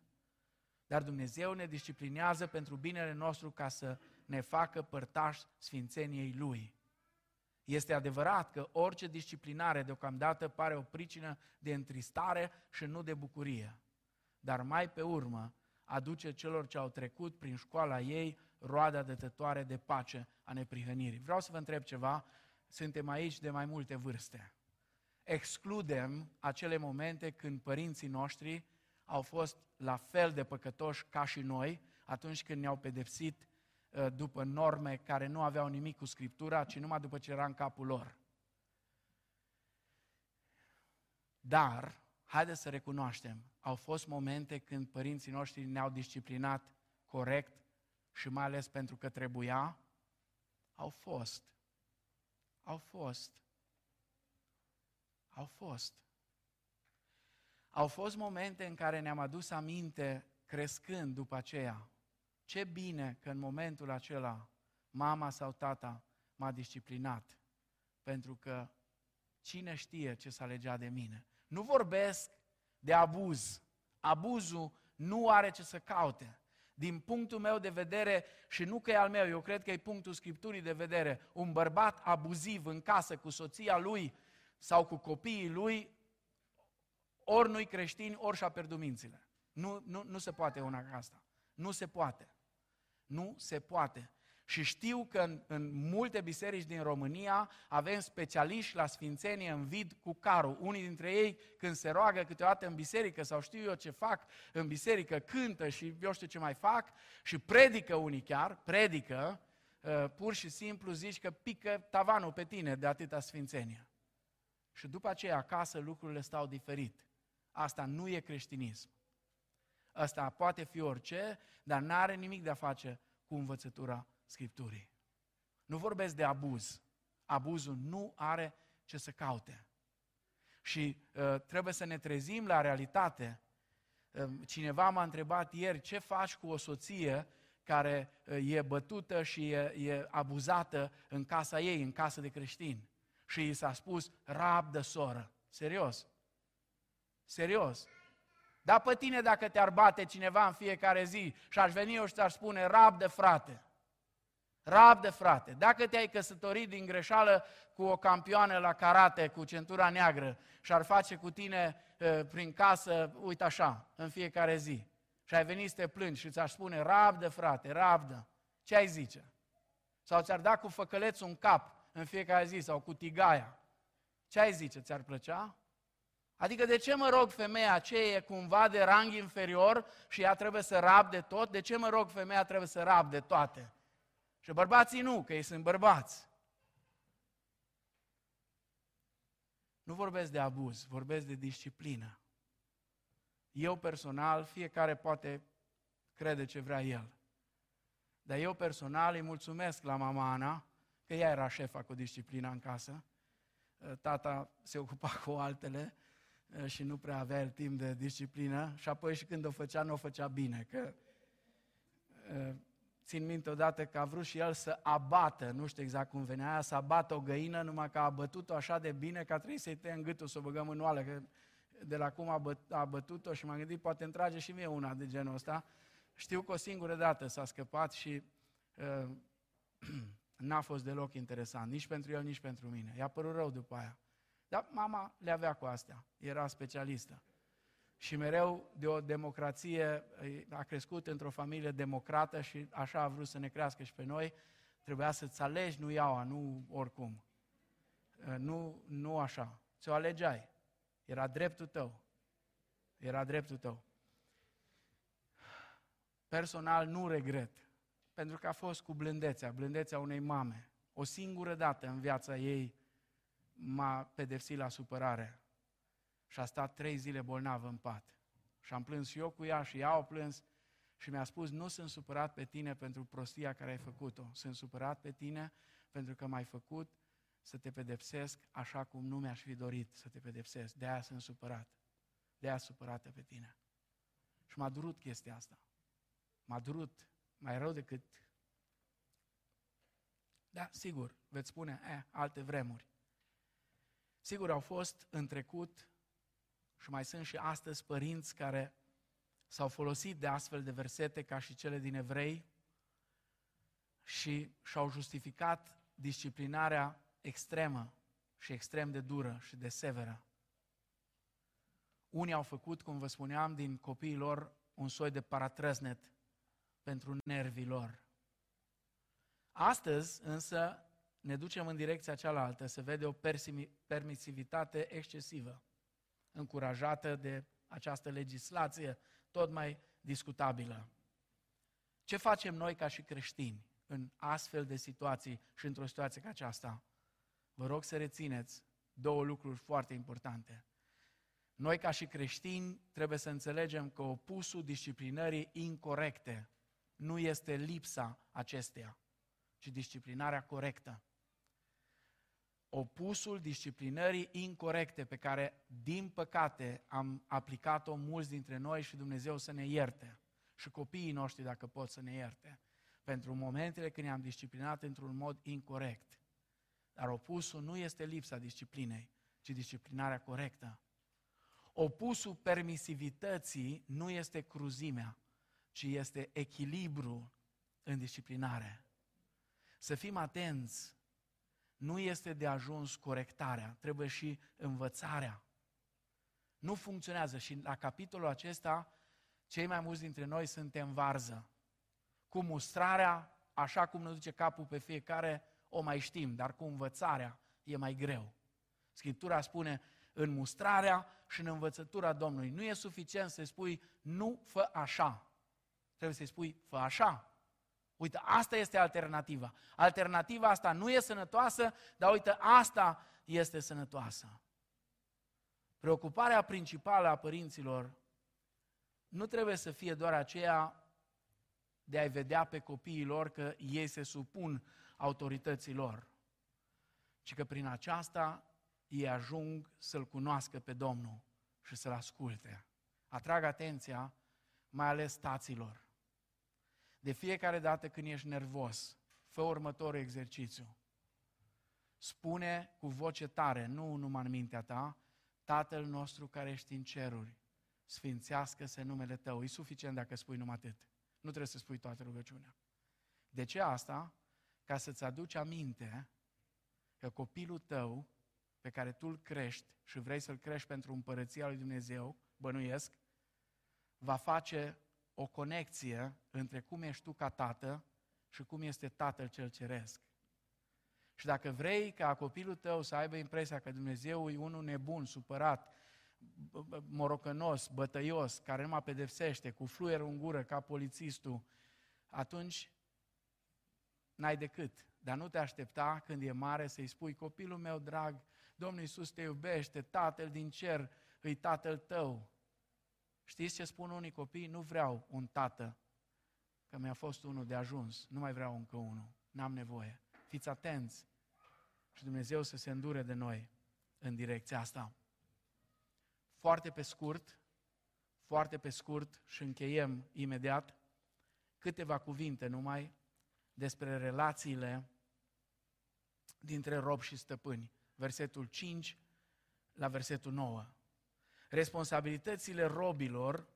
Dar Dumnezeu ne disciplinează pentru binele nostru ca să ne facă părtași sfințeniei Lui. Este adevărat că orice disciplinare deocamdată pare o pricină de întristare și nu de bucurie. Dar mai pe urmă aduce celor ce au trecut prin școala ei roada dătătoare de pace a neprihănirii. Vreau să vă întreb ceva, suntem aici de mai multe vârste. Excludem acele momente când părinții noștri au fost la fel de păcătoși ca și noi, atunci când ne-au pedepsit uh, după norme care nu aveau nimic cu Scriptura, ci numai după ce era în capul lor. Dar, haideți să recunoaștem, au fost momente când părinții noștri ne-au disciplinat corect și mai ales pentru că trebuia, au fost. Au fost. Au fost. Au fost momente în care ne-am adus aminte, crescând după aceea, ce bine că în momentul acela mama sau tata m-a disciplinat, pentru că cine știe ce s-a legea de mine. Nu vorbesc de abuz. Abuzul nu are ce să caute. Din punctul meu de vedere, și nu că e al meu, eu cred că e punctul Scripturii de vedere, un bărbat abuziv în casă cu soția lui sau cu copiii lui, ori nu-i creștin, ori și-a pierdut mințile. Nu, nu, nu se poate una ca asta. Nu se poate. Nu se poate. Și știu că în, în multe biserici din România avem specialiști la sfințenie în vid cu carul. Unii dintre ei, când se roagă câteodată în biserică sau știu eu ce fac în biserică, cântă și eu știu ce mai fac și predică unii chiar, predică, uh, pur și simplu zici că pică tavanul pe tine de atâta sfințenie. Și după aceea acasă lucrurile stau diferit. Asta nu e creștinism. Asta poate fi orice, dar nu are nimic de a face cu învățătura Scripturii. Nu vorbesc de abuz. Abuzul nu are ce să caute. Și uh, trebuie să ne trezim la realitate. Uh, cineva m-a întrebat ieri ce faci cu o soție care uh, e bătută și e, e abuzată în casa ei, în casă de creștini. Și i s-a spus, rabdă soră. Serios. Serios. Da pe tine dacă te-ar bate cineva în fiecare zi și aș veni eu și ți-aș spune, rabdă frate. Rabdă, frate. Dacă te-ai căsătorit din greșeală cu o campioană la karate, cu centura neagră, și ar face cu tine uh, prin casă, uite așa, în fiecare zi, și ai venit să te plângi și ți-aș spune, rabdă, frate, rabdă, ce ai zice? Sau ți-ar da cu făcălețul un cap în fiecare zi, sau cu tigaia. Ce ai zice? Ți-ar plăcea? Adică de ce mă rog femeia ce e cumva de rang inferior și ea trebuie să rabde tot? De ce mă rog femeia trebuie să rabde toate? Și bărbații nu, că ei sunt bărbați. Nu vorbesc de abuz, vorbesc de disciplină. Eu personal, fiecare poate crede ce vrea el. Dar eu personal îi mulțumesc la mama Ana, că ea era șefa cu disciplina în casă. Tata se ocupa cu altele și nu prea avea el timp de disciplină și apoi și când o făcea, nu o făcea bine, că Țin minte odată că a vrut și el să abată, nu știu exact cum venea aia, să abată o găină, numai că a bătut-o așa de bine că a trebuit să-i tăiem gâtul, să o băgăm în oală, că de la cum a, băt, a bătut-o și m-am gândit, poate îmi trage și mie una de genul ăsta. Știu că o singură dată s-a scăpat și uh, n-a fost deloc interesant, nici pentru el, nici pentru mine. I-a părut rău după aia. Dar mama le avea cu astea, era specialistă și mereu de o democrație, a crescut într-o familie democrată și așa a vrut să ne crească și pe noi, trebuia să-ți alegi, nu iaua, nu oricum. Uh, nu, nu așa. Ți-o alegeai. Era dreptul tău. Era dreptul tău. Personal nu regret, pentru că a fost cu blândețea, blândețea unei mame. O singură dată în viața ei m-a pedepsit la supărare și a stat trei zile bolnavă în pat. Și am plâns și eu cu ea și ea a plâns și mi-a spus, nu sunt supărat pe tine pentru prostia care ai făcut-o, sunt supărat pe tine pentru că m-ai făcut să te pedepsesc așa cum nu mi-aș fi dorit să te pedepsesc. De aia sunt supărat. De aia supărată pe tine. Și m-a durut chestia asta. M-a durut mai rău decât... Da, sigur, veți spune, eh, alte vremuri. Sigur, au fost în trecut și mai sunt și astăzi părinți care s-au folosit de astfel de versete ca și cele din evrei și și-au justificat disciplinarea extremă și extrem de dură și de severă. Unii au făcut, cum vă spuneam, din copiii lor un soi de paratrăznet pentru nervii lor. Astăzi, însă, ne ducem în direcția cealaltă, se vede o permisivitate excesivă încurajată de această legislație tot mai discutabilă. Ce facem noi ca și creștini în astfel de situații și într-o situație ca aceasta? Vă rog să rețineți două lucruri foarte importante. Noi ca și creștini trebuie să înțelegem că opusul disciplinării incorrecte nu este lipsa acesteia, ci disciplinarea corectă opusul disciplinării incorrecte pe care, din păcate, am aplicat-o mulți dintre noi și Dumnezeu să ne ierte. Și copiii noștri, dacă pot să ne ierte. Pentru momentele când i-am disciplinat într-un mod incorrect. Dar opusul nu este lipsa disciplinei, ci disciplinarea corectă. Opusul permisivității nu este cruzimea, ci este echilibru în disciplinare. Să fim atenți nu este de ajuns corectarea, trebuie și învățarea. Nu funcționează și la capitolul acesta cei mai mulți dintre noi suntem varză. Cu mustrarea așa cum ne duce capul pe fiecare, o mai știm, dar cu învățarea e mai greu. Scriptura spune, în mustrarea și în învățătura Domnului. Nu e suficient să spui, nu fă așa. Trebuie să-i spui, fă așa. Uite, asta este alternativa. Alternativa asta nu e sănătoasă, dar uite, asta este sănătoasă. Preocuparea principală a părinților nu trebuie să fie doar aceea de a-i vedea pe copiii lor că ei se supun autorităților, ci că prin aceasta ei ajung să-L cunoască pe Domnul și să-L asculte. Atrag atenția, mai ales taților. De fiecare dată când ești nervos, fă următorul exercițiu. Spune cu voce tare, nu numai în mintea ta, Tatăl nostru care ești în ceruri, sfințească-se numele Tău. E suficient dacă spui numai atât. Nu trebuie să spui toată rugăciunea. De ce asta? Ca să-ți aduci aminte că copilul tău, pe care tu îl crești și vrei să-l crești pentru împărăția lui Dumnezeu, bănuiesc, va face o conexie între cum ești tu ca tată și cum este Tatăl cel Ceresc. Și dacă vrei ca copilul tău să aibă impresia că Dumnezeu e unul nebun, supărat, morocănos, bătăios, care nu mă pedepsește, cu fluierul în gură ca polițistul, atunci n-ai decât. Dar nu te aștepta când e mare să-i spui, copilul meu drag, Domnul Iisus te iubește, Tatăl din cer îi Tatăl tău. Știți ce spun unii copii? Nu vreau un tată, că mi-a fost unul de ajuns, nu mai vreau încă unul, n-am nevoie. Fiți atenți și Dumnezeu să se îndure de noi în direcția asta. Foarte pe scurt, foarte pe scurt și încheiem imediat câteva cuvinte numai despre relațiile dintre rob și stăpâni. Versetul 5 la versetul 9. Responsabilitățile robilor,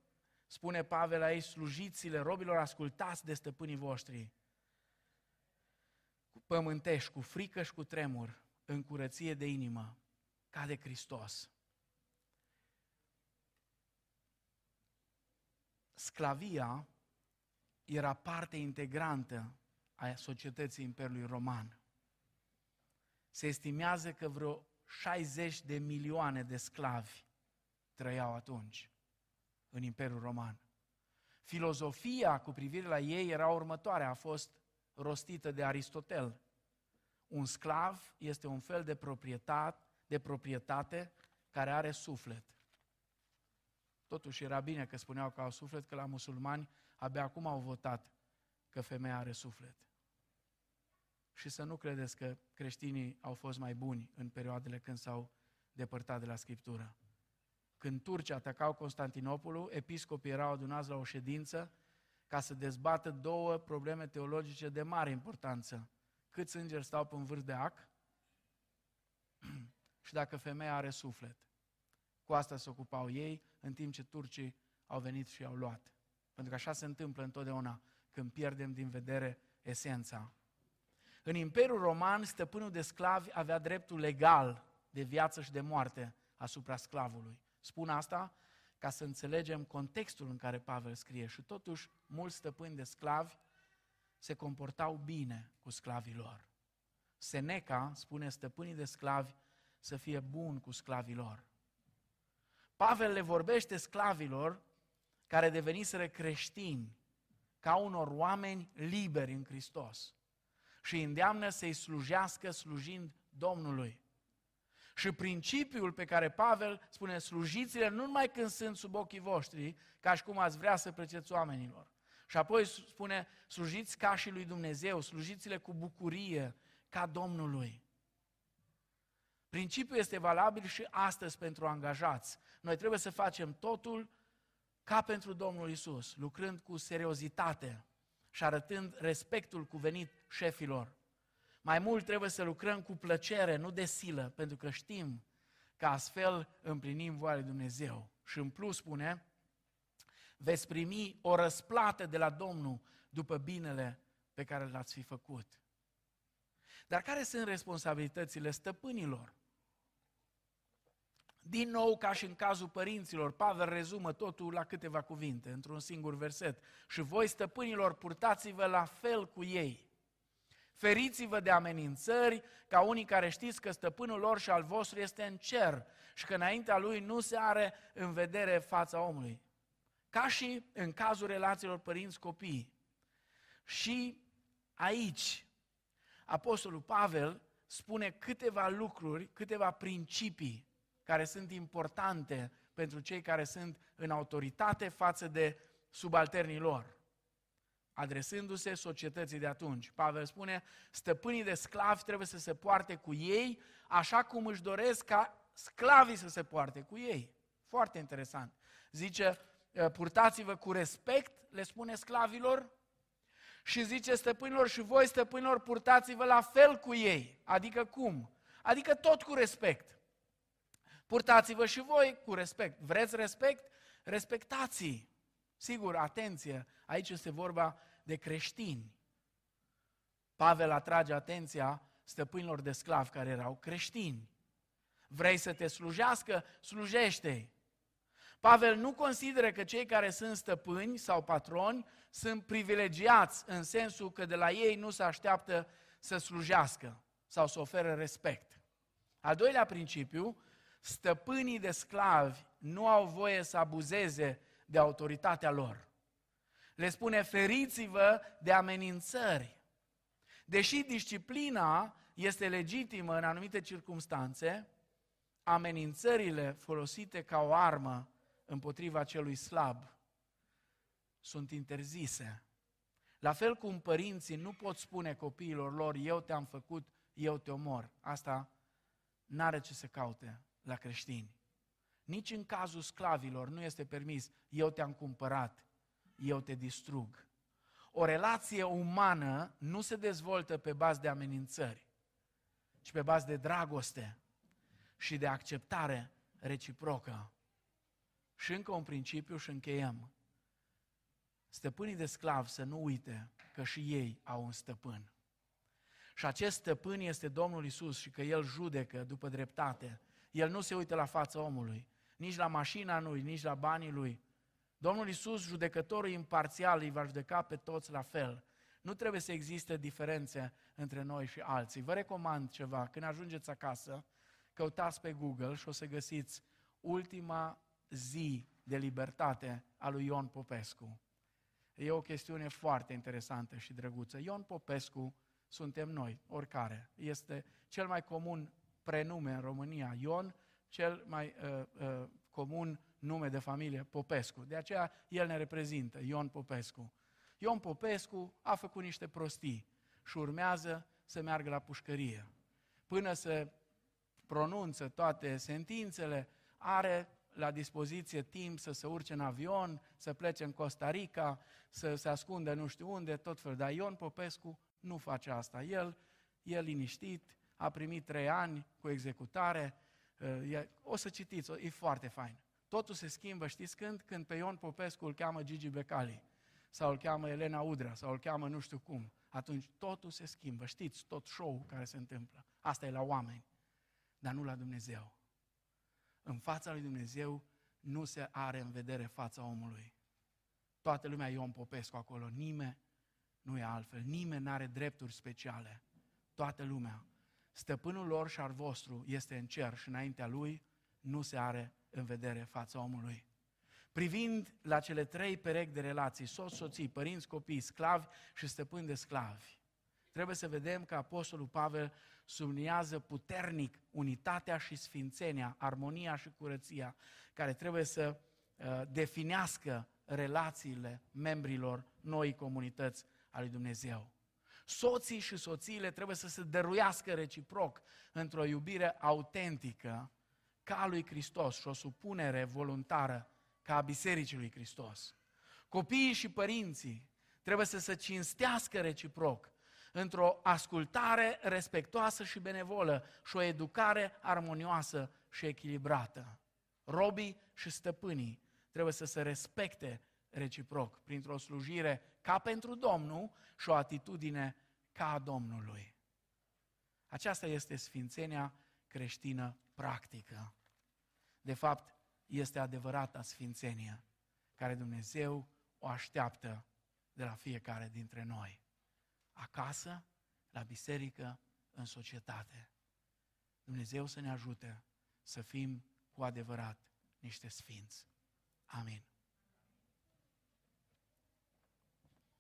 spune Pavel aici, slujițile robilor, ascultați de stăpânii voștri, cu pământești, cu frică și cu tremur, în curăție de inimă, ca de Hristos. Sclavia era parte integrantă a societății Imperiului Roman. Se estimează că vreo 60 de milioane de sclavi trăiau atunci în Imperiul Roman. Filozofia cu privire la ei era următoarea, a fost rostită de Aristotel. Un sclav este un fel de proprietate, de proprietate care are suflet. Totuși era bine că spuneau că au suflet, că la musulmani abia acum au votat că femeia are suflet. Și să nu credeți că creștinii au fost mai buni în perioadele când s-au depărtat de la Scriptură. Când turcii atacau Constantinopolul, episcopii erau adunați la o ședință ca să dezbată două probleme teologice de mare importanță. Câți îngeri stau pe un vârf de ac și dacă femeia are suflet. Cu asta se ocupau ei, în timp ce turcii au venit și au luat. Pentru că așa se întâmplă întotdeauna când pierdem din vedere esența. În Imperiul Roman, stăpânul de sclavi avea dreptul legal de viață și de moarte asupra sclavului. Spun asta ca să înțelegem contextul în care Pavel scrie. Și totuși, mulți stăpâni de sclavi se comportau bine cu sclavii lor. Seneca spune stăpânii de sclavi să fie buni cu sclavii lor. Pavel le vorbește sclavilor care deveniseră creștini ca unor oameni liberi în Hristos și îndeamnă să-i slujească slujind Domnului. Și principiul pe care Pavel spune, slujiți-le nu numai când sunt sub ochii voștri, ca și cum ați vrea să plăceți oamenilor. Și apoi spune, slujiți ca și lui Dumnezeu, slujiți-le cu bucurie, ca Domnului. Principiul este valabil și astăzi pentru angajați. Noi trebuie să facem totul ca pentru Domnul Isus, lucrând cu seriozitate și arătând respectul cuvenit șefilor. Mai mult trebuie să lucrăm cu plăcere, nu de silă, pentru că știm că astfel împlinim voia lui Dumnezeu. Și în plus spune, veți primi o răsplată de la Domnul după binele pe care l-ați fi făcut. Dar care sunt responsabilitățile stăpânilor? Din nou, ca și în cazul părinților, Pavel rezumă totul la câteva cuvinte, într-un singur verset. Și voi, stăpânilor, purtați-vă la fel cu ei. Feriți-vă de amenințări, ca unii care știți că stăpânul lor și al vostru este în cer și că înaintea lui nu se are în vedere fața omului. Ca și în cazul relațiilor părinți-copii. Și aici, Apostolul Pavel spune câteva lucruri, câteva principii care sunt importante pentru cei care sunt în autoritate față de subalternii lor. Adresându-se societății de atunci. Pavel spune, stăpânii de sclavi trebuie să se poarte cu ei așa cum își doresc ca sclavii să se poarte cu ei. Foarte interesant. Zice, purtați-vă cu respect, le spune sclavilor, și zice stăpânilor și voi stăpânilor purtați-vă la fel cu ei. Adică cum? Adică tot cu respect. Purtați-vă și voi cu respect. Vreți respect? Respectați-i. Sigur, atenție, aici este vorba de creștini. Pavel atrage atenția stăpânilor de sclavi care erau creștini. Vrei să te slujească? Slujește-i. Pavel nu consideră că cei care sunt stăpâni sau patroni sunt privilegiați în sensul că de la ei nu se așteaptă să slujească sau să ofere respect. Al doilea principiu, stăpânii de sclavi nu au voie să abuzeze de autoritatea lor. Le spune, feriți-vă de amenințări. Deși disciplina este legitimă în anumite circunstanțe, amenințările folosite ca o armă împotriva celui slab sunt interzise. La fel cum părinții nu pot spune copiilor lor, eu te-am făcut, eu te omor. Asta n-are ce să caute la creștini. Nici în cazul sclavilor nu este permis, eu te-am cumpărat, eu te distrug. O relație umană nu se dezvoltă pe bază de amenințări, ci pe bază de dragoste și de acceptare reciprocă. Și încă un principiu și încheiem. Stăpânii de sclavi să nu uite că și ei au un stăpân. Și acest stăpân este Domnul Isus și că El judecă după dreptate. El nu se uită la fața omului, nici la mașina lui, nici la banii lui. Domnul Isus, judecătorul imparțial, îi va judeca pe toți la fel. Nu trebuie să existe diferențe între noi și alții. Vă recomand ceva. Când ajungeți acasă, căutați pe Google și o să găsiți ultima zi de libertate a lui Ion Popescu. E o chestiune foarte interesantă și drăguță. Ion Popescu suntem noi, oricare. Este cel mai comun prenume în România, Ion, cel mai uh, uh, comun nume de familie, Popescu. De aceea el ne reprezintă, Ion Popescu. Ion Popescu a făcut niște prostii și urmează să meargă la pușcărie. Până să pronunță toate sentințele, are la dispoziție timp să se urce în avion, să plece în Costa Rica, să se ascundă nu știu unde, tot fel. Dar Ion Popescu nu face asta. El e liniștit, a primit trei ani cu executare, o să citiți, e foarte fain. Totul se schimbă, știți când? Când pe Ion Popescu îl cheamă Gigi Becali, sau îl cheamă Elena Udrea, sau îl cheamă nu știu cum. Atunci totul se schimbă, știți, tot show care se întâmplă. Asta e la oameni, dar nu la Dumnezeu în fața lui Dumnezeu nu se are în vedere fața omului. Toată lumea e Ion Popescu acolo, nimeni nu e altfel, nimeni nu are drepturi speciale. Toată lumea. Stăpânul lor și al vostru este în cer și înaintea lui nu se are în vedere fața omului. Privind la cele trei perechi de relații, soț, soții, părinți, copii, sclavi și stăpâni de sclavi, trebuie să vedem că Apostolul Pavel subliniază puternic unitatea și sfințenia, armonia și curăția, care trebuie să uh, definească relațiile membrilor noi comunități a lui Dumnezeu. Soții și soțiile trebuie să se dăruiască reciproc într-o iubire autentică ca a lui Hristos și o supunere voluntară ca a Bisericii lui Hristos. Copiii și părinții trebuie să se cinstească reciproc într-o ascultare respectoasă și benevolă și o educare armonioasă și echilibrată. Robii și stăpânii trebuie să se respecte reciproc printr-o slujire ca pentru Domnul și o atitudine ca a Domnului. Aceasta este sfințenia creștină practică. De fapt, este adevărata sfințenie care Dumnezeu o așteaptă de la fiecare dintre noi acasă, la biserică, în societate. Dumnezeu să ne ajute să fim cu adevărat niște sfinți. Amin.